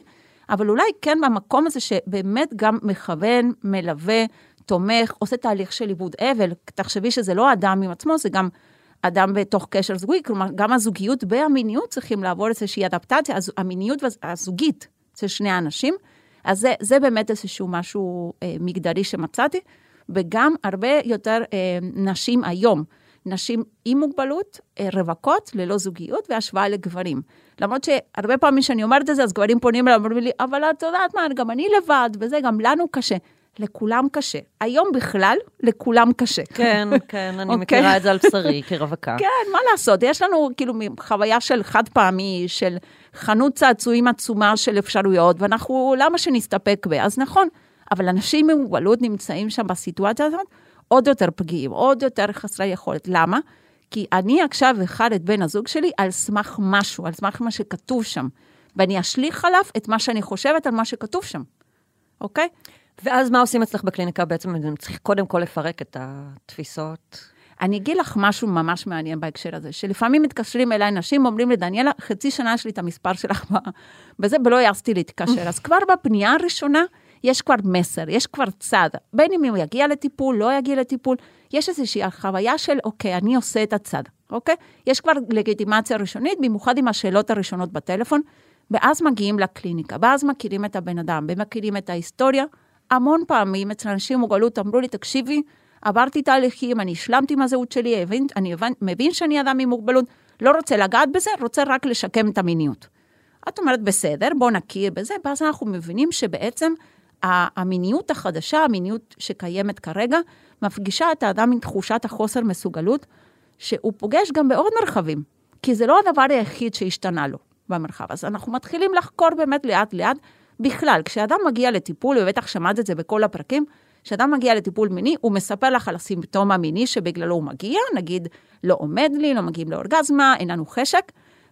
אבל אולי כן במקום הזה שבאמת גם מכוון, מלווה, תומך, עושה תהליך של עיבוד אבל. תחשבי שזה לא אדם עם עצמו, זה גם אדם בתוך קשר זוגי, כלומר, גם הזוגיות והמיניות צריכים לעבור איזושהי אדפטציה, אז המיניות הזוגית של שני האנשים. אז זה, זה באמת איזשהו משהו אה, מגדרי שמצאתי, וגם הרבה יותר אה, נשים היום, נשים עם מוגבלות, אה, רווקות, ללא זוגיות, והשוואה לגברים. למרות שהרבה פעמים כשאני אומרת את זה, אז גברים פונים אליי ואומרים לי, אבל את יודעת מה, גם אני לבד, וזה, גם לנו קשה. לכולם קשה. היום בכלל, לכולם קשה. כן, [LAUGHS] כן, אני אוקיי. מכירה את זה על בשרי כרווקה. [LAUGHS] כן, מה לעשות, יש לנו כאילו חוויה של חד פעמי, של חנות צעצועים עצומה של אפשרויות, ואנחנו, למה שנסתפק ב... אז נכון, אבל אנשים עם מוגבלות נמצאים שם בסיטואציה הזאת עוד יותר פגיעים, עוד יותר חסרי יכולת. למה? כי אני עכשיו אבחר את בן הזוג שלי על סמך משהו, על סמך מה שכתוב שם, ואני אשליך עליו את מה שאני חושבת על מה שכתוב שם, אוקיי? ואז מה עושים אצלך בקליניקה? בעצם צריך קודם כל לפרק את התפיסות. אני אגיד לך משהו ממש מעניין בהקשר הזה, שלפעמים מתקשרים אליי נשים, אומרים לי, דניאלה, חצי שנה יש לי את המספר שלך בזה, ולא העזתי להתקשר. אז כבר בפנייה הראשונה, יש כבר מסר, יש כבר צד. בין אם הוא יגיע לטיפול, לא יגיע לטיפול, יש איזושהי חוויה של, אוקיי, אני עושה את הצד, אוקיי? יש כבר לגיטימציה ראשונית, במיוחד עם השאלות הראשונות בטלפון, ואז מגיעים לקליניקה, ואז מכירים את הבן אדם, ומכירים את ההיסטוריה. המון פעמים אצל אנשים עם מוגבלות אמרו לי, תקשיבי, עברתי תהליכים, אני השלמתי עם הזהות שלי, הבין, אני הבנ, מבין שאני אדם עם מוגבלות, לא רוצה לגעת בזה, רוצה רק לשקם את המיניות. את אומרת, בסדר, בוא נכיר בזה, ואז אנחנו מבינים שבעצם המיניות החדשה, המיניות שקיימת כרגע, מפגישה את האדם עם תחושת החוסר מסוגלות, שהוא פוגש גם בעוד מרחבים, כי זה לא הדבר היחיד שהשתנה לו במרחב. אז אנחנו מתחילים לחקור באמת לאט-לאט. בכלל, כשאדם מגיע לטיפול, ובטח שמעת את זה בכל הפרקים, כשאדם מגיע לטיפול מיני, הוא מספר לך על הסימפטום המיני שבגללו הוא מגיע, נגיד, לא עומד לי, לא מגיעים לאורגזמה, אין לנו חשק,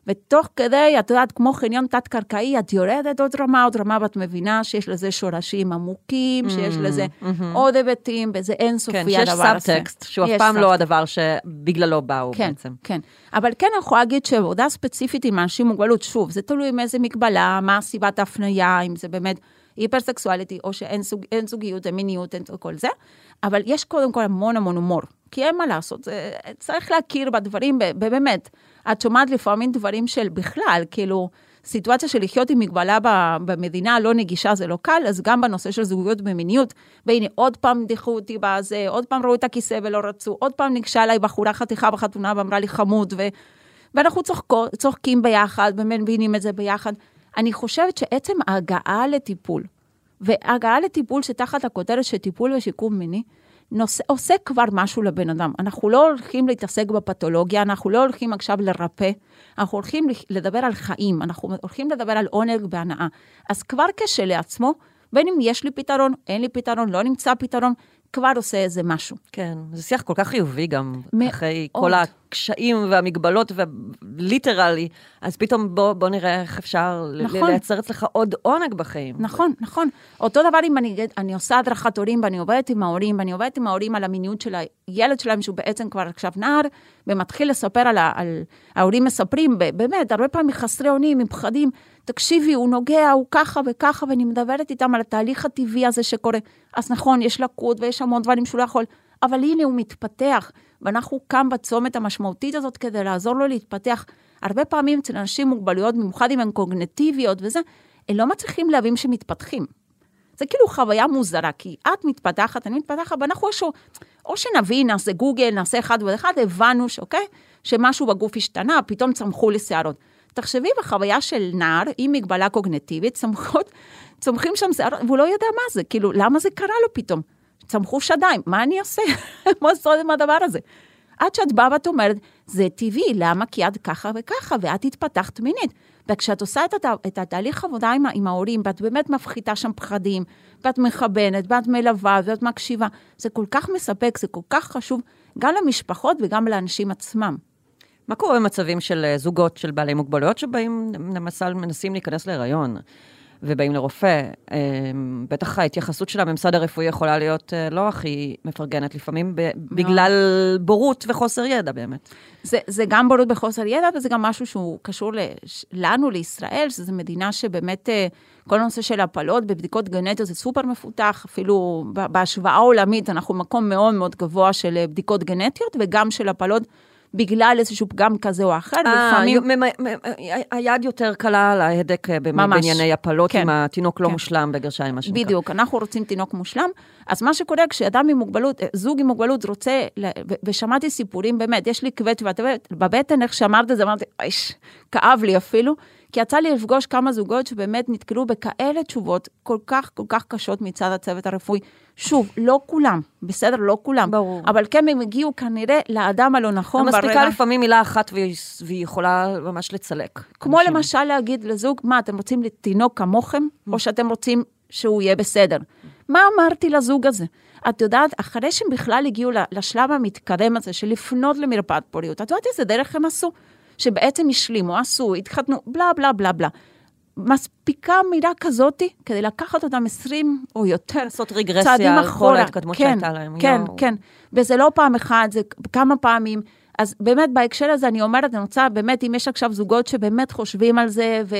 ותוך כדי, את יודעת, כמו חניון תת-קרקעי, את יורדת עוד רמה, עוד רמה, ואת מבינה שיש לזה שורשים עמוקים, שיש לזה עוד היבטים, וזה אינסופי כן, שיש הדבר הזה. סאבטקסט, שהוא אף פעם לא סאבטקסט. הדבר שבגללו באו כן, בעצם. כן. אבל כן, אני יכולה להגיד שעבודה ספציפית עם אנשים עם מוגבלות, שוב, זה תלוי עם איזה מגבלה, מה סיבת ההפניה, אם זה באמת hypersexuality, או שאין זוג, אין זוגיות, אין מיניות, אין כל זה. אבל יש קודם כל המון המון הומור, כי אין מה לעשות, זה, צריך להכיר בדברים, ב- באמת. את שומעת לפעמים דברים של בכלל, כאילו, סיטואציה של לחיות עם מגבלה במדינה לא נגישה זה לא קל, אז גם בנושא של זוגיות ומיניות, והנה עוד פעם דיחו אותי בזה, עוד פעם ראו את הכיסא ולא רצו, עוד פעם ניגשה אליי בחורה חתיכה בחתונה ואמרה לי חמוד, ו... ואנחנו צוחקו, צוחקים ביחד, ומבינים את זה ביחד. אני חושבת שעצם ההגעה לטיפול, והגעה לטיפול שתחת הכותרת של טיפול ושיקום מיני, נושא, עושה כבר משהו לבן אדם. אנחנו לא הולכים להתעסק בפתולוגיה, אנחנו לא הולכים עכשיו לרפא, אנחנו הולכים לדבר על חיים, אנחנו הולכים לדבר על עונג והנאה. אז כבר כשלעצמו, בין אם יש לי פתרון, אין לי פתרון, לא נמצא פתרון, כבר עושה איזה משהו. כן, זה שיח כל כך חיובי גם, מאוד. אחרי כל הקשיים והמגבלות, וליטרלי, אז פתאום בוא, בוא נראה איך אפשר נכון. לייצר אצלך עוד עונג בחיים. נכון, נכון. אותו דבר אם אני, אני עושה הדרכת הורים ואני עובדת עם ההורים, ואני עובדת עם ההורים על המיניות של הילד שלהם, שהוא בעצם כבר עכשיו נער, ומתחיל לספר על, ה- על ההורים מספרים, באמת, הרבה פעמים חסרי אונים, עם פחדים, תקשיבי, הוא נוגע, הוא ככה וככה, ואני מדברת איתם על התהליך הטבעי הזה שקורה. אז נכון, יש לקות ויש המון דברים שהוא לא יכול, אבל הנה הוא מתפתח, ואנחנו כאן בצומת המשמעותית הזאת כדי לעזור לו להתפתח. הרבה פעמים אצל אנשים עם מוגבלויות, במיוחד אם הן קוגנטיביות וזה, הם לא מצליחים להבין שמתפתחים. זה כאילו חוויה מוזרה, כי את מתפתחת, אני מתפתחת, ואנחנו איזשהו או שנבין, נעשה גוגל, נעשה אחד ואחד, הבנו שאוקיי, שמשהו בגוף השתנה, פתאום צמחו לי שערות. תחשבי בחוויה של נער עם מגבלה קוגנטיבית, צמחות, צומחים שם שערות, והוא לא יודע מה זה, כאילו, למה זה קרה לו פתאום? צמחו שדיים, מה אני אעשה? [LAUGHS] מה לעשות עם הדבר הזה? עד שאת באה ואת אומרת, זה טבעי, למה? כי את ככה וככה, ואת התפתחת מינית. וכשאת עושה את, הת... את התהליך עבודה עם, עם ההורים, ואת באמת מפחיתה שם פחדים, ואת מכוונת, ואת מלווה, ואת מקשיבה, זה כל כך מספק, זה כל כך חשוב, גם למשפחות וגם לאנשים עצמם. מה קורה במצבים של אה, זוגות של בעלי מוגבלויות שבאים, למשל, מנסים להיכנס להיריון? ובאים לרופא, אה, בטח ההתייחסות של הממסד הרפואי יכולה להיות אה, לא הכי מפרגנת, לפעמים ב- בגלל בורות וחוסר ידע באמת. זה, זה גם בורות בחוסר ידע, וזה גם משהו שהוא קשור לש, לנו, לישראל, שזו מדינה שבאמת, אה, כל הנושא של הפלות בבדיקות גנטיות זה סופר מפותח, אפילו בהשוואה עולמית, אנחנו במקום מאוד מאוד גבוה של בדיקות גנטיות, וגם של הפלות. בגלל איזשהו פגם כזה או אחר, ולפעמים... היד יותר קלה על ההדק אה, בענייני הפלות, כן, אם התינוק לא כן. מושלם, בגרשיים, מה שנקרא. בדיוק, אנחנו רוצים תינוק מושלם. אז מה שקורה כשאדם עם מוגבלות, אה, זוג עם מוגבלות רוצה, ושמעתי סיפורים, באמת, יש לי כבד בבטן, איך שאמרת את זה, אמרתי, אייש, כאב לי אפילו. כי יצא לי לפגוש כמה זוגות שבאמת נתקלו בכאלה תשובות כל כך, כל כך קשות מצד הצוות הרפואי. שוב, לא כולם, בסדר? לא כולם. ברור. אבל כן, הם הגיעו כנראה לאדם הלא נכון ברגע. מספיקה לפעמים מילה אחת והיא, והיא יכולה ממש לצלק. כמו אנשים. למשל להגיד לזוג, מה, אתם רוצים תינוק כמוכם, או mm. שאתם רוצים שהוא יהיה בסדר? מה אמרתי לזוג הזה? את יודעת, אחרי שהם בכלל הגיעו לשלב המתקדם הזה של לפנות למרפאת פוריות, את יודעת איזה דרך הם עשו? שבעצם השלימו, עשו, התחתנו, בלה בלה בלה בלה. מספיקה מילה כזאתי כדי לקחת אותם 20 או יותר לעשות רגרסיה על כל ההתקדמות כן, שהייתה להם. כן, יו. כן, וזה לא פעם אחת, זה כמה פעמים. אז באמת בהקשר הזה אני אומרת, אני רוצה, באמת, אם יש עכשיו זוגות שבאמת חושבים על זה ו,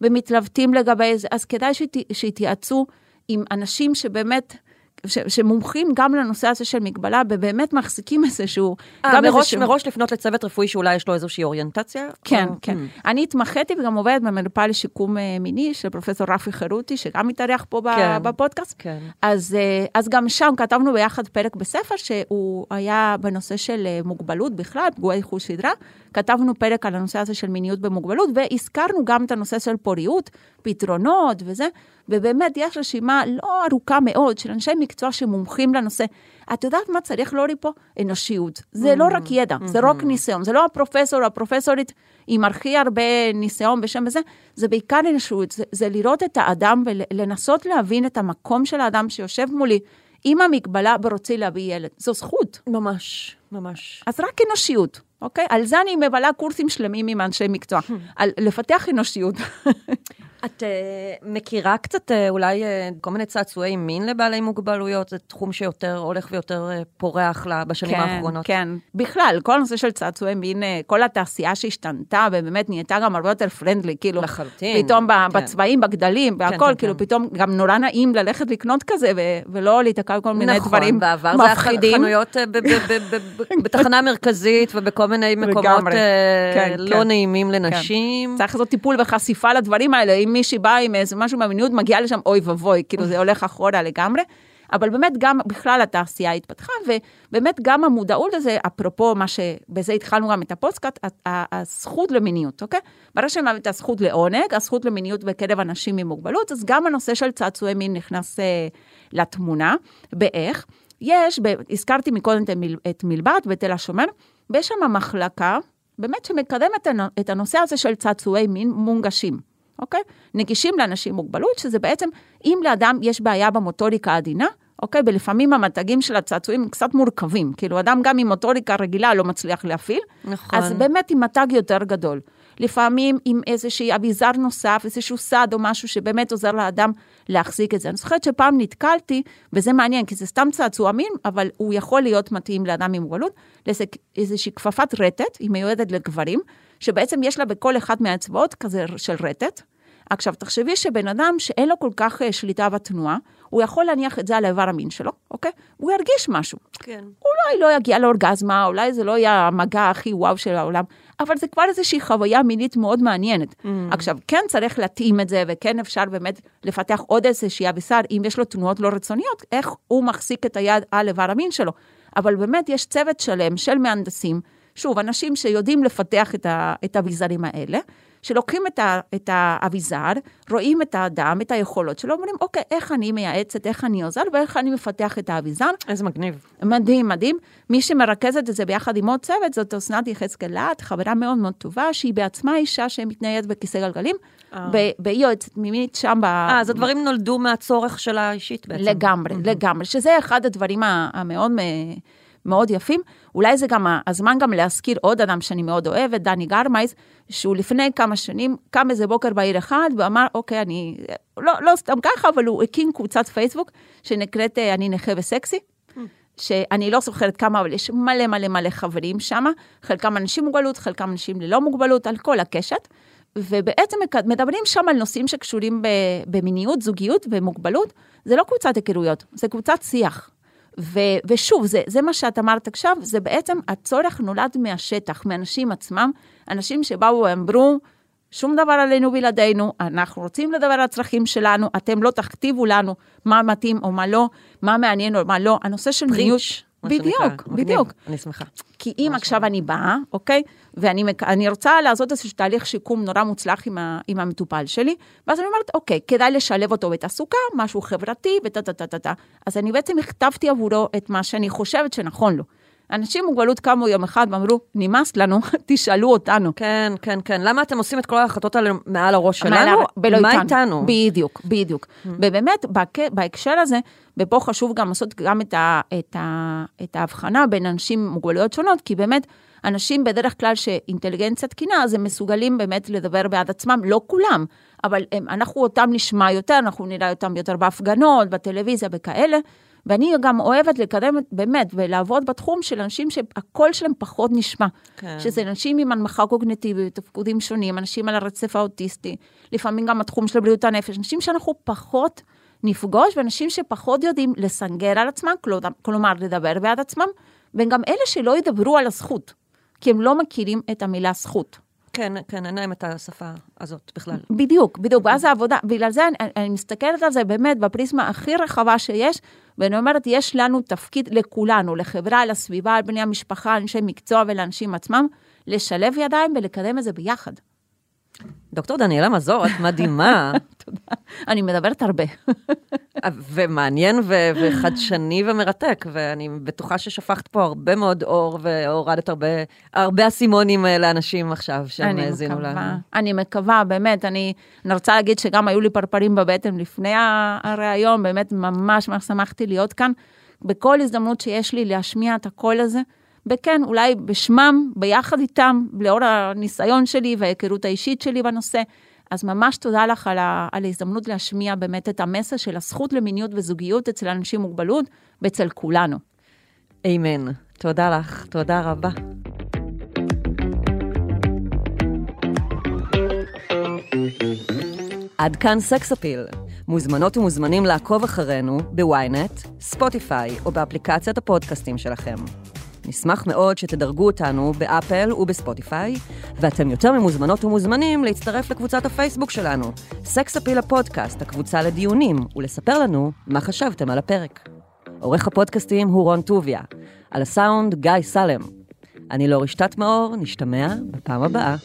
ומתלבטים לגבי זה, אז כדאי שיתייעצו עם אנשים שבאמת ש, שמומחים גם לנושא הזה של מגבלה, ובאמת מחזיקים [LAUGHS] איזשהו... 아, גם מראש, איזשהו... מראש לפנות לצוות רפואי שאולי יש לו איזושהי אוריינטציה? כן, או... כן. Hmm. אני התמחיתי וגם עובדת במרפאה לשיקום אה, מיני של פרופסור רפי חירותי, שגם מתארח פה כן, בפודקאסט. כן. אז, אה, אז גם שם כתבנו ביחד פרק בספר, שהוא היה בנושא של אה, מוגבלות בכלל, פגועי חוש סדרה. כתבנו פרק על הנושא הזה של מיניות במוגבלות, והזכרנו גם את הנושא של פוריות, פתרונות וזה, ובאמת יש רשימה לא ארוכה מאוד של אנשי מקצוע שמומחים לנושא. את יודעת מה צריך להוריד פה? אנושיות. זה mm-hmm. לא רק ידע, mm-hmm. זה לא רק ניסיון, זה לא הפרופסור או הפרופסורית עם הכי הרבה ניסיון בשם וזה, זה בעיקר אנושיות, זה, זה לראות את האדם ולנסות להבין את המקום של האדם שיושב מולי. עם המגבלה ורוצה להביא ילד. זו זכות. ממש, ממש. אז רק אנושיות. אוקיי? על זה אני מבלה קורסים שלמים עם אנשי מקצוע, על לפתח אנושיות. את uh, מכירה קצת uh, אולי uh, כל מיני צעצועי מין לבעלי מוגבלויות? זה תחום שיותר הולך ויותר uh, פורח לה בשנים כן, האחרונות. כן, בכלל, כל הנושא של צעצועי מין, uh, כל התעשייה שהשתנתה, ובאמת נהייתה גם הרבה יותר פרנדלי, כאילו, לחלוטין. פתאום כן. בצבעים, בגדלים, והכל, כן, כן, כאילו, כן. פתאום גם נורא נעים ללכת לקנות כזה, ו- ולא להיתקע כל מיני נכון, דברים מפחידים. נכון, בעבר זה חנויות [LAUGHS] בתחנה מרכזית ובכל מיני מקומות כן, לא כן. נעימים לנשים. כן. צריך לעשות טיפול וחשיפה לדברים האלה, אם מישהי באה עם איזה משהו מהמיניות, מגיעה לשם, אוי ואבוי, כאילו זה הולך אחורה לגמרי. אבל באמת גם בכלל התעשייה התפתחה, ובאמת גם המודעות לזה, אפרופו מה שבזה התחלנו גם את הפוסטקאט, הזכות למיניות, אוקיי? ברגע שהם את הזכות לעונג, הזכות למיניות בקרב אנשים עם מוגבלות, אז גם הנושא של צעצועי מין נכנס אה, לתמונה. באיך? יש, הזכרתי מקודם את מלבד בתל השומר, ויש שם מחלקה, באמת שמקדמת את הנושא הזה של צעצועי מין מונגשים. אוקיי? נגישים לאנשים עם מוגבלות, שזה בעצם, אם לאדם יש בעיה במוטוריקה העדינה, אוקיי? ולפעמים המתגים של הצעצועים הם קצת מורכבים. כאילו, אדם גם עם מוטוריקה רגילה לא מצליח להפעיל. נכון. אז באמת עם מתג יותר גדול. לפעמים עם איזשהי אביזר נוסף, איזשהו סד או משהו שבאמת עוזר לאדם להחזיק את זה. אני זוכרת שפעם נתקלתי, וזה מעניין, כי זה סתם צעצוע מין, אבל הוא יכול להיות מתאים לאדם עם מוגבלות, לאיזושהי כפפת רטט, היא מיועדת לגברים, שבעצם יש לה בכל אחת מהאצבעות כזה של רטט. עכשיו, תחשבי שבן אדם שאין לו כל כך אה, שליטה בתנועה, הוא יכול להניח את זה על האיבר המין שלו, אוקיי? הוא ירגיש משהו. כן. אולי לא יגיע לאורגזמה, אולי זה לא יהיה המגע הכי וואו של העולם, אבל זה כבר איזושהי חוויה מינית מאוד מעניינת. Mm. עכשיו, כן צריך להתאים את זה, וכן אפשר באמת לפתח עוד איזושהי אביסר, אם יש לו תנועות לא רצוניות, איך הוא מחזיק את היד על איבר המין שלו. אבל באמת יש צוות שלם של מהנדסים, שוב, אנשים שיודעים לפתח את, ה, את האביזרים האלה, שלוקחים את, ה, את האביזר, רואים את האדם, את היכולות שלו, אומרים, אוקיי, איך אני מייעצת, איך אני עוזר ואיך אני מפתח את האביזר. איזה מגניב. מדהים, מדהים. מי שמרכזת את זה ביחד עם עוד צוות, זאת אסנת יחזקאל להט, חברה מאוד מאוד טובה, שהיא בעצמה אישה שמתניידת בכיסא גלגלים, והיא יועצת מימית שם ב... אה, אז הדברים נולדו מהצורך שלה האישית בעצם. לגמרי, לגמרי, שזה אחד הדברים המאוד מ- מאוד יפים. אולי זה גם הזמן גם להזכיר עוד אדם שאני מאוד אוהבת, דני גרמייז, שהוא לפני כמה שנים קם איזה בוקר בעיר אחד ואמר, אוקיי, אני, לא, לא סתם ככה, אבל הוא הקים קבוצת פייסבוק שנקראת אה, אני נכה וסקסי. שאני לא זוכרת כמה, אבל יש מלא מלא מלא חברים שם, חלקם אנשים עם מוגבלות, חלקם אנשים ללא מוגבלות, על כל הקשת. ובעצם מדברים שם על נושאים שקשורים במיניות, זוגיות ומוגבלות. זה לא קבוצת היכרויות, זה קבוצת שיח. ו- ושוב, זה, זה מה שאת אמרת עכשיו, זה בעצם הצורך נולד מהשטח, מאנשים עצמם, אנשים שבאו ואמרו, שום דבר עלינו בלעדינו, אנחנו רוצים לדבר על הצרכים שלנו, אתם לא תכתיבו לנו מה מתאים או מה לא, מה מעניין או מה לא. הנושא של. מה שנקרא. בדיוק. בדיוק. אני שמחה. כי אם עכשיו אני באה, אוקיי, ואני מק- רוצה לעשות איזשהו תהליך שיקום נורא מוצלח עם, ה, עם המטופל שלי, ואז אני אומרת, אוקיי, כדאי לשלב אותו בתעסוקה, משהו חברתי, וטה טה טה טה טה. אז אני בעצם הכתבתי עבורו את מה שאני חושבת שנכון לו. אנשים עם מוגבלות קמו יום אחד ואמרו, נמאס לנו, [LAUGHS] תשאלו אותנו. כן, כן, כן. למה אתם עושים את כל ההחלטות האלה מעל הראש מעל שלנו? הר- ולא מה איתנו? בדיוק, בדיוק. ובאמת, בהק- בהקשר הזה, ופה חשוב גם לעשות גם את, ה, את, ה, את ההבחנה בין אנשים עם מוגבלויות שונות, כי באמת, אנשים בדרך כלל שאינטליגנציה תקינה, אז הם מסוגלים באמת לדבר בעד עצמם, לא כולם, אבל הם, אנחנו אותם נשמע יותר, אנחנו נראה אותם יותר בהפגנות, בטלוויזיה וכאלה. ואני גם אוהבת לקדם באמת ולעבוד בתחום של אנשים שהקול שלהם פחות נשמע. כן. שזה אנשים עם הנמכה קוגניטיבית, תפקודים שונים, אנשים על הרצף האוטיסטי, לפעמים גם התחום של בריאות הנפש, אנשים שאנחנו פחות נפגוש, ואנשים שפחות יודעים לסנגר על עצמם, כלומר- כלומר לדבר בעד עצמם, וגם אלה שלא ידברו על הזכות, כי הם לא מכירים את המילה זכות. כן, כן, אין להם את השפה הזאת בכלל. בדיוק, בדיוק, ואז העבודה, בגלל זה אני, אני מסתכלת על זה באמת בפריזמה הכי רחבה שיש, ואני אומרת, יש לנו תפקיד לכולנו, לחברה, לסביבה, לבני המשפחה, לאנשי מקצוע ולאנשים עצמם, לשלב ידיים ולקדם את זה ביחד. דוקטור דניאלה מזור, את מדהימה, [LAUGHS] [LAUGHS] אני מדברת הרבה. ומעניין ו- וחדשני ומרתק, ואני בטוחה ששפכת פה הרבה מאוד אור והורדת הרבה, הרבה אסימונים אה, לאנשים עכשיו שהם האזינו לנו. אני מקווה, באמת, אני, אני רוצה להגיד שגם היו לי פרפרים בבטן לפני הריאיון, באמת ממש ממש שמחתי להיות כאן. בכל הזדמנות שיש לי להשמיע את הקול הזה, וכן, אולי בשמם, ביחד איתם, לאור הניסיון שלי וההיכרות האישית שלי בנושא. אז ממש תודה לך על, ה, על ההזדמנות להשמיע באמת את המסר של הזכות למיניות וזוגיות אצל אנשים עם מוגבלות ואצל כולנו. אמן. תודה לך, תודה רבה. עד כאן סקס אפיל. מוזמנות ומוזמנים לעקוב אחרינו בוויינט, ספוטיפיי או באפליקציית הפודקאסטים שלכם. נשמח מאוד שתדרגו אותנו באפל ובספוטיפיי, ואתם יותר ממוזמנות ומוזמנים להצטרף לקבוצת הפייסבוק שלנו, סקס אפיל הפודקאסט, הקבוצה לדיונים, ולספר לנו מה חשבתם על הפרק. עורך הפודקאסטים הוא רון טוביה, על הסאונד גיא סלם. אני לא רשתת מאור, נשתמע בפעם הבאה.